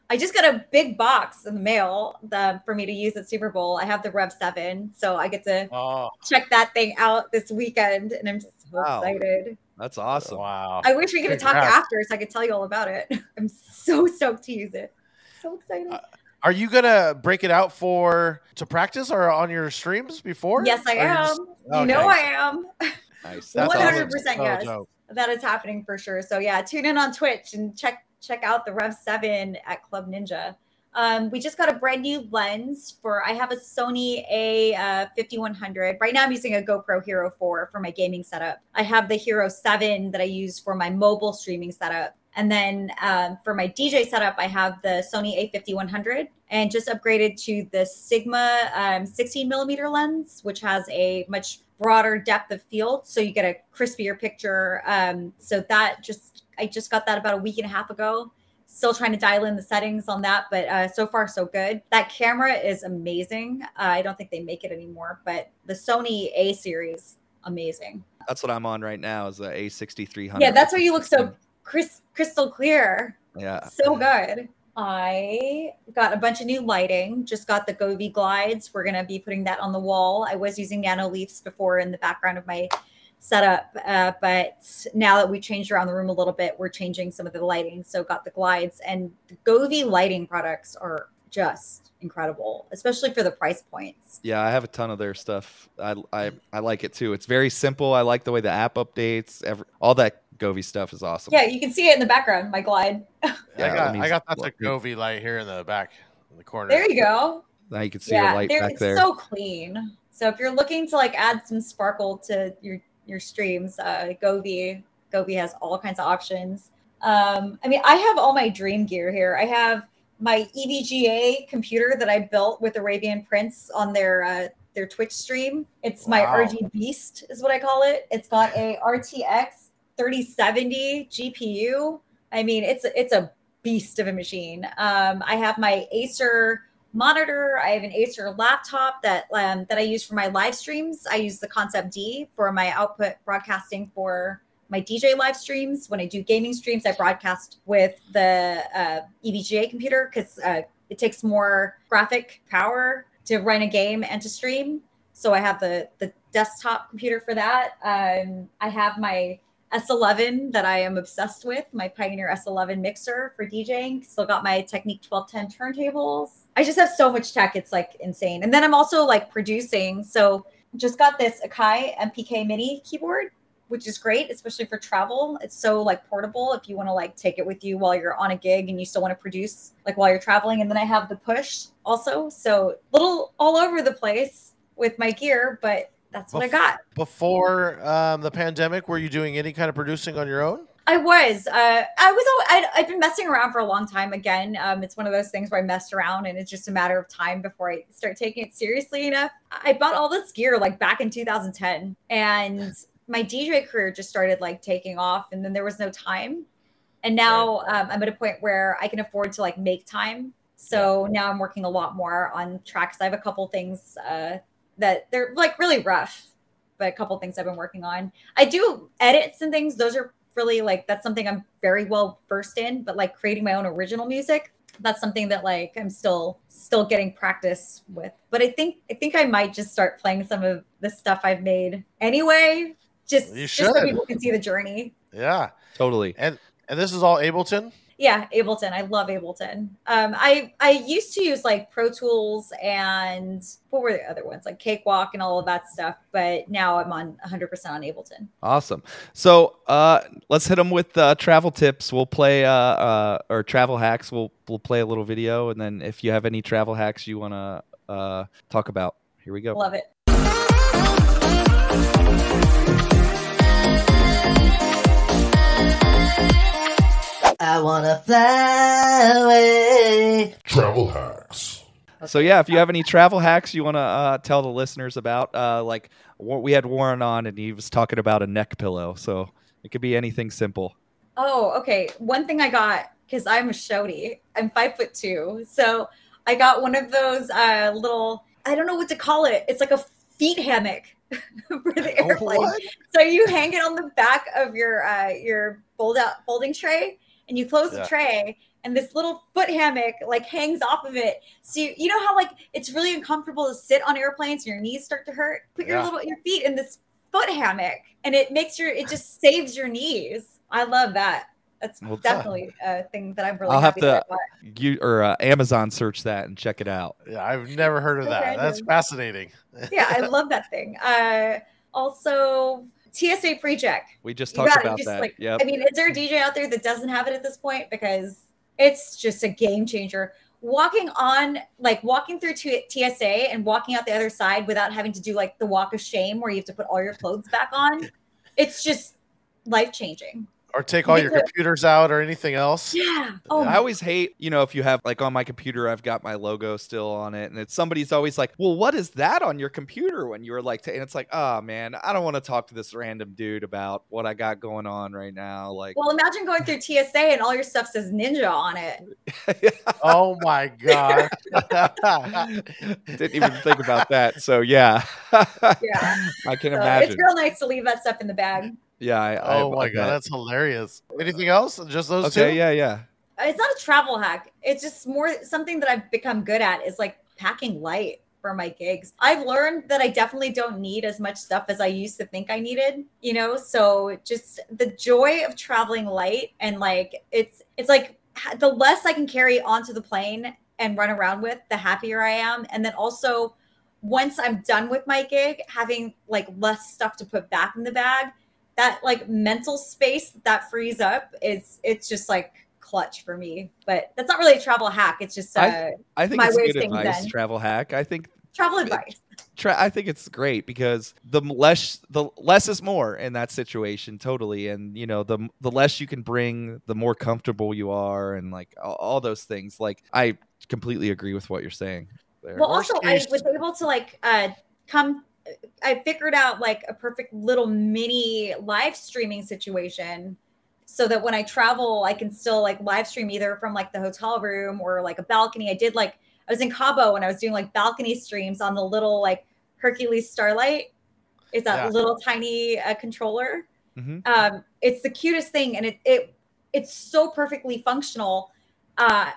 Speaker 4: I just got a big box in the mail the, for me to use at Super Bowl. I have the Rev 7, so I get to
Speaker 3: oh
Speaker 4: check that thing out this weekend, and I'm so
Speaker 2: Wow.
Speaker 4: excited.
Speaker 2: That's awesome.
Speaker 3: wow.
Speaker 4: I wish we could have talked
Speaker 3: Congrats.
Speaker 4: after so I could tell you all about it. I'm so stoked to use it. So excited.
Speaker 3: Uh, Are you gonna break it out for to practice or on your streams before?
Speaker 4: yes, I
Speaker 3: Or you
Speaker 4: am.
Speaker 3: just-
Speaker 4: You know I am.
Speaker 2: Nice.
Speaker 3: That's
Speaker 4: 100% yes.
Speaker 3: So dope.
Speaker 4: that is happening for sure. So yeah, tune in on Twitch and check check out the Rev Seven at Club Ninja. Um, we just got a brand new lens for. I have a Sony A uh, 5100. Right now, I'm using a GoPro Hero 4 for my gaming setup. I have the Hero 7 that I use for my mobile streaming setup. And then um, for my DJ setup, I have the Sony A5100 and just upgraded to the Sigma um, 16 millimeter lens, which has a much broader depth of field. So you get a crispier picture. Um, so that just, I just got that about a week and a half ago. Still trying to dial in the settings on that, but uh, so far so good. That camera is amazing. Uh, I don't think they make it anymore, but the Sony A series, amazing.
Speaker 2: That's what I'm on right now. Is the A6300.
Speaker 4: Yeah, that's why you look so cris- crystal clear.
Speaker 2: Yeah.
Speaker 4: So good. I got a bunch of new lighting. Just got the Govee glides. We're gonna be putting that on the wall. I was using Nanoleafs before in the background of my setup, uh, but now that we changed around the room a little bit, we're changing some of the lighting. So got the glides and the Govee lighting products are just incredible, especially for the price points.
Speaker 2: Yeah, I have a ton of their stuff. I, I I like it too. It's very simple. I like the way the app updates. Every, all that Govee stuff is awesome.
Speaker 4: Yeah, you can see it in the background. My glide.
Speaker 3: Yeah,
Speaker 2: Yeah,
Speaker 3: I got
Speaker 2: means-
Speaker 3: I got that's a Govee light here in the back in the corner.
Speaker 4: There you go.
Speaker 2: Now you can see
Speaker 4: yeah,
Speaker 2: the light
Speaker 4: they're-
Speaker 2: back
Speaker 4: it's
Speaker 2: there.
Speaker 4: so clean. So if you're looking to like add some sparkle to your your streams, uh, Govee Govee has all kinds of options. Um, I mean, I have all my dream gear here. I have my EVGA computer that I built with Arabian Prince on their uh, their Twitch stream. It's my
Speaker 3: Wow.
Speaker 4: RG Beast, is what I call it. It's got a RTX 3070 GPU. I mean, it's it's a beast of a machine. Um, I have my Acer monitor. I have an Acer laptop that um, that I use for my live streams. I use the ConceptD for my output broadcasting for my DJ live streams. When I do gaming streams, I broadcast with the uh, EVGA computer because uh, it takes more graphic power to run a game and to stream. So I have the the desktop computer for that. Um, I have my S11 that I am obsessed with, my Pioneer S11 mixer for DJing. Still got my Technics 1210 turntables. I just have so much tech, it's like insane. And then I'm also like producing. So just got this Akai MPK mini keyboard, which is great, especially for travel. It's so like portable if you want to like take it with you while you're on a gig and you still want to produce like while you're traveling. And then I have the push also. So little all over the place with my gear, but that's what I got.
Speaker 3: Before um, the pandemic, were you doing any kind of producing on your own?
Speaker 4: I was. Uh, I was. I'd, I'd been messing around for a long time. Again, um, it's one of those things where I messed around, and it's just a matter of time before I start taking it seriously enough. I bought all this gear like back in 2010, and my DJ career just started like taking off, and then there was no time. And now um, I'm at a point where I can afford to like make time. So now I'm working a lot more on tracks. I have a couple things uh, that they're like really rough, but a couple things I've been working on. I do edits and things. Those are really like that's something I'm very well versed in, but like creating my own original music, that's something that like I'm still still getting practice with. But I think I think I might just start playing some of the stuff I've made anyway. Just,
Speaker 3: You
Speaker 4: just so
Speaker 3: should.
Speaker 4: people can see the journey.
Speaker 3: Yeah,
Speaker 2: Totally.
Speaker 3: and and this is all Ableton.
Speaker 4: Yeah, Ableton. I love Ableton. Um, I I used to use like Pro Tools and what were the other ones like Cakewalk and all of that stuff, but now I'm on 100% on Ableton.
Speaker 2: Awesome. So uh, let's hit them with uh, travel tips. We'll play uh, uh, or travel hacks. We'll we'll play a little video, and then if you have any travel hacks you want to uh, talk about, here we go.
Speaker 4: Love it.
Speaker 7: I wanna fly away.
Speaker 6: Travel hacks.
Speaker 2: So yeah, if you have any travel hacks you want to uh, tell the listeners about, uh, like wa- we had Warren on and he was talking about a neck pillow, so it could be anything simple.
Speaker 4: Oh, okay. One thing I got because I'm a shouty. I'm five foot two, so I got one of those uh, little. I don't know what to call it. It's like a feet hammock for the airplane.
Speaker 3: What?
Speaker 4: So you hang it on the back of your uh, your fold out folding tray, and you close
Speaker 3: Yeah.
Speaker 4: the tray, and this little foot hammock like hangs off of it. So you, you know how like it's really uncomfortable to sit on airplanes, and your knees start to hurt. Put your little your feet in this foot hammock, and it makes your it just saves your knees. I love that. That's
Speaker 2: Well,
Speaker 4: definitely a thing that I'm really
Speaker 2: I'll have to-
Speaker 4: that
Speaker 2: You or uh, Amazon search that and check it out.
Speaker 3: Yeah, I've never heard of
Speaker 4: So
Speaker 3: that. That's fascinating.
Speaker 4: Yeah, I love that thing. Uh, also, TSA pre-check.
Speaker 2: We just talked about
Speaker 4: Just
Speaker 2: that.
Speaker 4: like,
Speaker 2: yep.
Speaker 4: I mean, is there a DJ out there that doesn't have it at this point? Because it's just a game changer. Walking on, like walking through T- TSA and walking out the other side without having to do like the walk of shame where you have to put all your clothes back on. It's just life changing.
Speaker 3: Or take all your computers out or anything else.
Speaker 4: Yeah. Oh,
Speaker 2: I always hate, you know, if you have like on my computer, I've got my logo still on it, and it's somebody's always like, "Well, what is that on your computer?" When you were like, and it's like, "Oh man, I don't want to talk to this random dude about what I got going on right now." Like,
Speaker 4: well, imagine going through TSA and all your stuff says ninja on it.
Speaker 3: Oh my god.
Speaker 2: didn't even think about that. So yeah,
Speaker 4: Yeah.
Speaker 2: I can
Speaker 4: So
Speaker 2: imagine.
Speaker 4: it's real nice to leave that stuff in the bag.
Speaker 2: Yeah, I, I,
Speaker 3: oh
Speaker 2: I
Speaker 3: my
Speaker 2: bet.
Speaker 3: god, that's hilarious. Anything else? Just those
Speaker 2: okay.
Speaker 3: two?
Speaker 2: Yeah, yeah.
Speaker 4: it's not a travel hack. It's just more something that I've become good at is like packing light for my gigs. I've learned that I definitely don't need as much stuff as I used to think I needed, you know? So just the joy of traveling light and like it's it's like the less I can carry onto the plane and run around with, the happier I am. And then also once I'm done with my gig, having like less stuff to put back in the bag, that like mental space that, that frees up is it's just like clutch for me. But that's not really a travel hack. It's just uh,
Speaker 2: I- I think
Speaker 4: My
Speaker 2: it's
Speaker 4: way of
Speaker 2: good
Speaker 4: saying
Speaker 2: advice.
Speaker 4: zen.
Speaker 2: Travel hack. I think
Speaker 4: travel advice.
Speaker 2: tra- I think it's great because the less the less is more in that situation totally and you know the the less you can bring the more comfortable you are and like all, all those things like I completely agree with what you're saying there.
Speaker 4: Well,
Speaker 3: Worst
Speaker 4: also
Speaker 3: case-
Speaker 4: I was able to like uh come I figured out like a perfect little mini live streaming situation so that when I travel, I can still like live stream either from like the hotel room or like a balcony. I did like I was in Cabo and I was doing like balcony streams on the little like Hercules Starlight. It's that
Speaker 3: Yeah.
Speaker 4: little tiny uh, controller.
Speaker 2: Mhm.
Speaker 4: Um, it's the cutest thing, and it it it's so perfectly functional. Uh,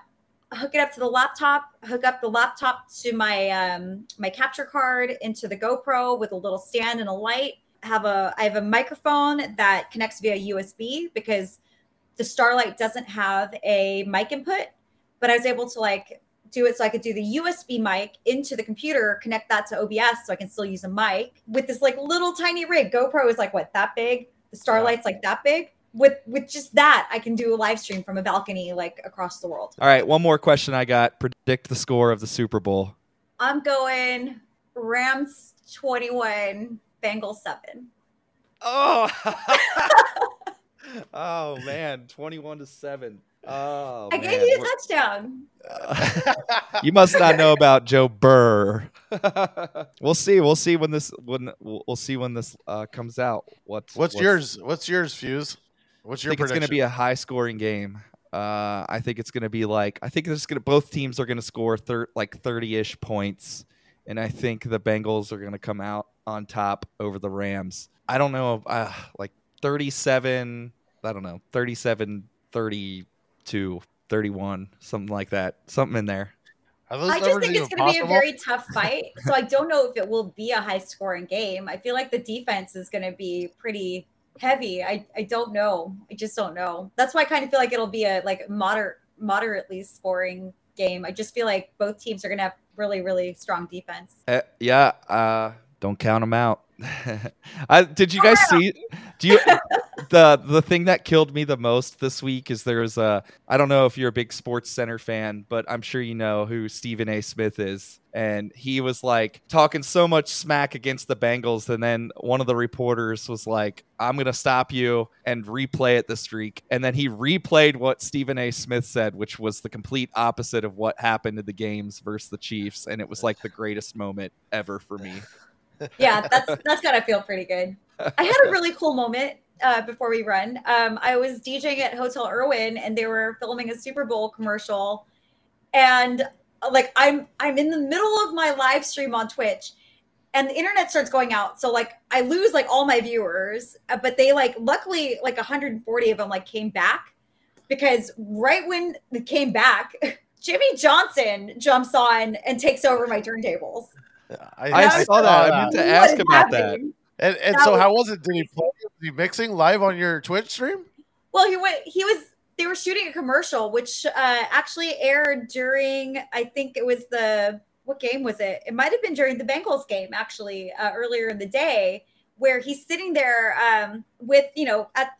Speaker 4: hook it up to the laptop. Hook up the laptop to my um, my capture card into the GoPro with a little stand and a light. Have a I have a microphone that connects via USB because the Starlight doesn't have a mic input, but I was able to like do it so I could do the USB mic into the computer, connect that to OBS so I can still use a mic with this like little tiny rig. GoPro is like what that big. The Starlight's like that big. With with just that, I can do a live stream from a balcony like across the world.
Speaker 2: All right, one more question I got. Predict the score of the Super Bowl.
Speaker 4: I'm going Rams 21, Bengals 7.
Speaker 2: Oh, oh man, twenty-one to seven. Oh,
Speaker 4: I
Speaker 2: man.
Speaker 4: gave you a
Speaker 2: We're-
Speaker 4: touchdown.
Speaker 2: you must not know about Joe Burrow. we'll see. We'll see when this when we'll, we'll see when this uh, comes out. What's
Speaker 3: What's yours? What's yours, Fuse? What's
Speaker 2: I
Speaker 3: your
Speaker 2: think it's going to be a high scoring game. Uh, I think it's going to be like I think it's going to both teams are going to score thir- like thirty ish points, and I think the Bengals are going to come out on top over the Rams. I don't know, uh, like 37, I don't know, 37, 32, 31, something like that, something in there.
Speaker 4: I just think it's going to be a very tough fight. So I don't know if it will be a high scoring game. I feel like the defense is going to be pretty heavy. I, I don't know. I just don't know. That's why I kind of feel like it'll be a like moderate moderately scoring game. I just feel like both teams are to have really really strong defense.
Speaker 2: Uh, yeah, uh, don't count them out. I, did you guys see? Do you the the thing that killed me the most this week is there was a I don't know if you're a big Sports Center fan, but I'm sure you know who Stephen A. Smith is, and he was like talking so much smack against the Bengals, and then one of the reporters was like, "I'm gonna stop you and replay it the streak," and then he replayed what Stephen A. Smith said, which was the complete opposite of what happened in the games versus the Chiefs, and it was like the greatest moment ever for me.
Speaker 4: Yeah, that's that's gotta feel pretty good. I had a really cool moment uh, before we run. Um, I was DJing at Hotel Erwin, and they were filming a Super Bowl commercial, and like I'm I'm in the middle of my live stream on Twitch, and the internet starts going out. So like I lose like all my viewers, uh, but they like luckily like 140 of them like came back because right when they came back. Jimmy Johnson jumps on and takes over my turntables.
Speaker 2: I saw that. I meant to
Speaker 4: What
Speaker 2: ask
Speaker 4: is
Speaker 2: about that.
Speaker 3: And, and
Speaker 4: That
Speaker 3: so,
Speaker 4: was-
Speaker 3: how was it? Did he play? Was he mixing live on your Twitch stream?
Speaker 4: Well, he went. He was. They were shooting a commercial, which uh, actually aired during. I think it was the what game was it? It might have been during the Bengals game, actually, uh, earlier in the day, where he's sitting there um, with you know at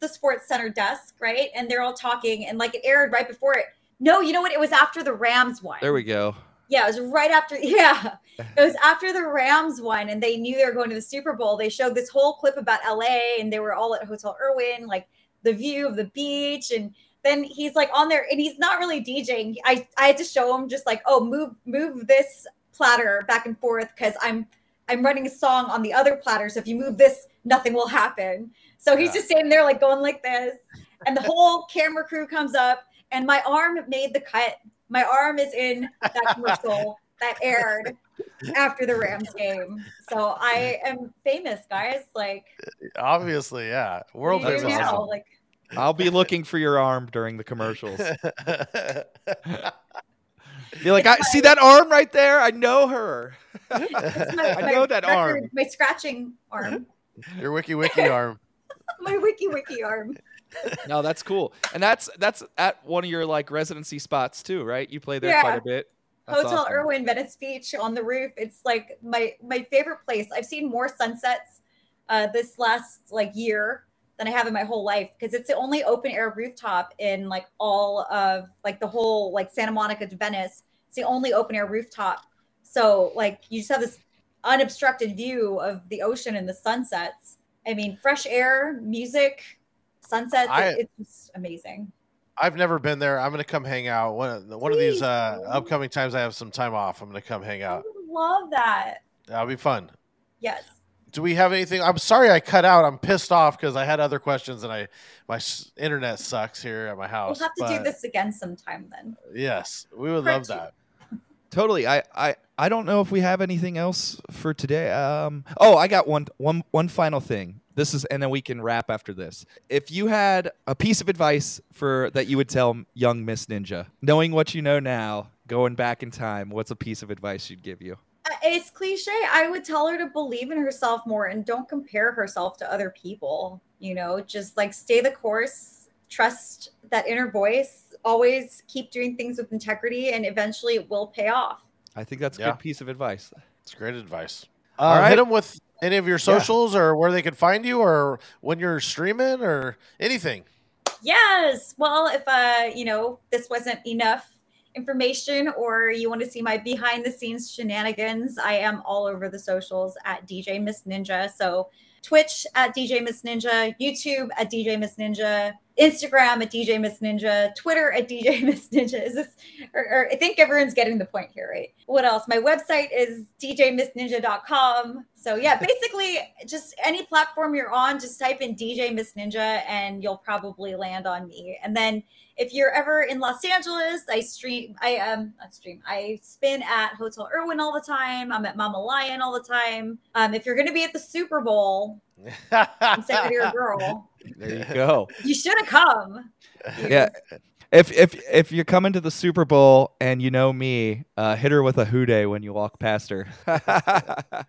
Speaker 4: the Sports Center desk, right, and they're all talking, and like it aired right before it. No, you know what? It was after the Rams one.
Speaker 2: There we go.
Speaker 4: Yeah, it was right after. Yeah, it was after the Rams won, and they knew they were going to the Super Bowl. They showed this whole clip about LA, and they were all at Hotel Erwin, like the view of the beach, and then he's like on there, and he's not really DJing. I I had to show him just like, oh, move move this platter back and forth because I'm I'm running a song on the other platter. So if you move this, nothing will happen. So he's
Speaker 3: Yeah.
Speaker 4: just standing there like going like this, and the whole camera crew comes up, and my arm made the cut. My arm is in that commercial that aired after the Rams game. So I am famous, guys. Like
Speaker 3: Obviously, yeah. World
Speaker 4: you
Speaker 3: famous.
Speaker 4: know, like
Speaker 2: I'll be looking for your arm during the commercials. Be like, I see that arm right there. I know her.
Speaker 4: my,
Speaker 2: I know that
Speaker 4: record-
Speaker 2: arm.
Speaker 4: My scratching arm.
Speaker 3: your wiki wiki arm.
Speaker 4: my wiki wiki arm.
Speaker 2: No, that's cool, and that's that's at one of your like residency spots too, right? You play there
Speaker 4: Yeah.
Speaker 2: quite a bit. That's
Speaker 4: Hotel
Speaker 2: awesome.
Speaker 4: Erwin, Venice Beach on the roof. It's like my my favorite place. I've seen more sunsets uh, this last like year than I have in my whole life because it's the only open air rooftop in like all of like the whole like Santa Monica to Venice. It's the only open air rooftop. So like you just have this unobstructed view of the ocean and the sunsets. I mean, fresh air, music, sunsets.
Speaker 3: I-
Speaker 4: it's just amazing.
Speaker 3: I've never been there. I'm gonna come hang out. One one of these uh, upcoming times I have some time off. I'm gonna come hang
Speaker 4: I
Speaker 3: out.
Speaker 4: would love that.
Speaker 3: That'll be fun.
Speaker 4: Yes.
Speaker 3: Do we have anything? I'm sorry I cut out. I'm pissed off because I had other questions and I my internet sucks here at my house.
Speaker 4: We'll have to do this again sometime then.
Speaker 3: Yes, we would
Speaker 4: For
Speaker 3: love
Speaker 4: two-
Speaker 3: that.
Speaker 2: Totally. I, I I don't know if we have anything else for today. Um oh, I got one one one final thing. This is and then we can wrap after this. If you had a piece of advice for that you would tell young Miss Ninja, knowing what you know now, going back in time, what's a piece of advice you'd give you?
Speaker 4: Uh, It's cliche. I would tell her to believe in herself more and don't compare herself to other people. You know, just like stay the course, trust that inner voice, always keep doing things with integrity, and eventually it will pay off.
Speaker 2: I think that's a
Speaker 3: Yeah.
Speaker 2: good piece of advice.
Speaker 3: It's great advice.
Speaker 2: All
Speaker 3: Uh,
Speaker 2: right.
Speaker 3: Hit them with any of your socials or where they can find you or when you're streaming or anything.
Speaker 4: Yes. Well, if uh, you know, this wasn't enough information or you want to see my behind the scenes shenanigans, I am all over the socials at DJ Miss Ninja. So Twitch at DJ Miss Ninja, YouTube at DJ Miss Ninja, Instagram at DJ Miss Ninja, Twitter at DJ Miss Ninja. Is this or, or I think everyone's getting the point here, right? What else? My website is djmissninja.com. So yeah, basically just any platform you're on, just type in DJ Miss Ninja and you'll probably land on me. And then if you're ever in Los Angeles, I stream I um not stream, I spin at Hotel Erwin all the time. I'm at Mama Lion all the time. Um if you're gonna be at the Super Bowl, I'm second your girl.
Speaker 2: There you go.
Speaker 4: You should have come.
Speaker 2: yeah. If if if you're coming to the Super Bowl and you know me, uh, hit her with a Who Dey when you walk past her.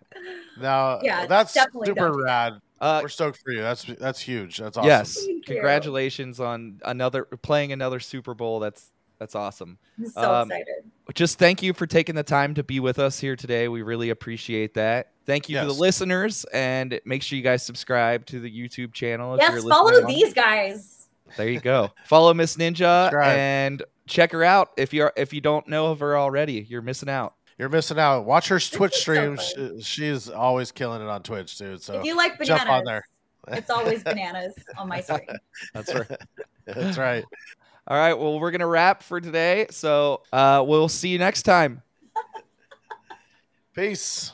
Speaker 3: Now,
Speaker 4: Yeah,
Speaker 3: that's
Speaker 4: definitely
Speaker 3: super
Speaker 4: don't
Speaker 3: rad.
Speaker 2: uh,
Speaker 3: We're stoked for you. That's that's huge. That's awesome.
Speaker 2: yes,
Speaker 4: Thank you.
Speaker 2: congratulations on another playing another Super Bowl. That's that's awesome.
Speaker 4: I'm so
Speaker 2: Um,
Speaker 4: excited.
Speaker 2: Just thank you for taking the time to be with us here today. We really appreciate that. Thank you to the listeners, and make sure you guys subscribe to the YouTube channel. If
Speaker 4: Yes,
Speaker 2: you're
Speaker 4: follow
Speaker 2: on-
Speaker 4: these guys.
Speaker 2: There you go. Follow Miss Ninja
Speaker 3: Subscribe.
Speaker 2: and check her out. If you're if you don't know of her already, you're missing out.
Speaker 3: You're missing out. Watch her Twitch
Speaker 4: is so
Speaker 3: She, she's always killing it on Twitch, dude. So
Speaker 4: if you like bananas,
Speaker 3: jump on there.
Speaker 4: it's always bananas on my screen.
Speaker 2: That's right.
Speaker 3: That's right.
Speaker 2: All right. Well, we're gonna wrap for today. So uh, we'll see you next time.
Speaker 3: Peace.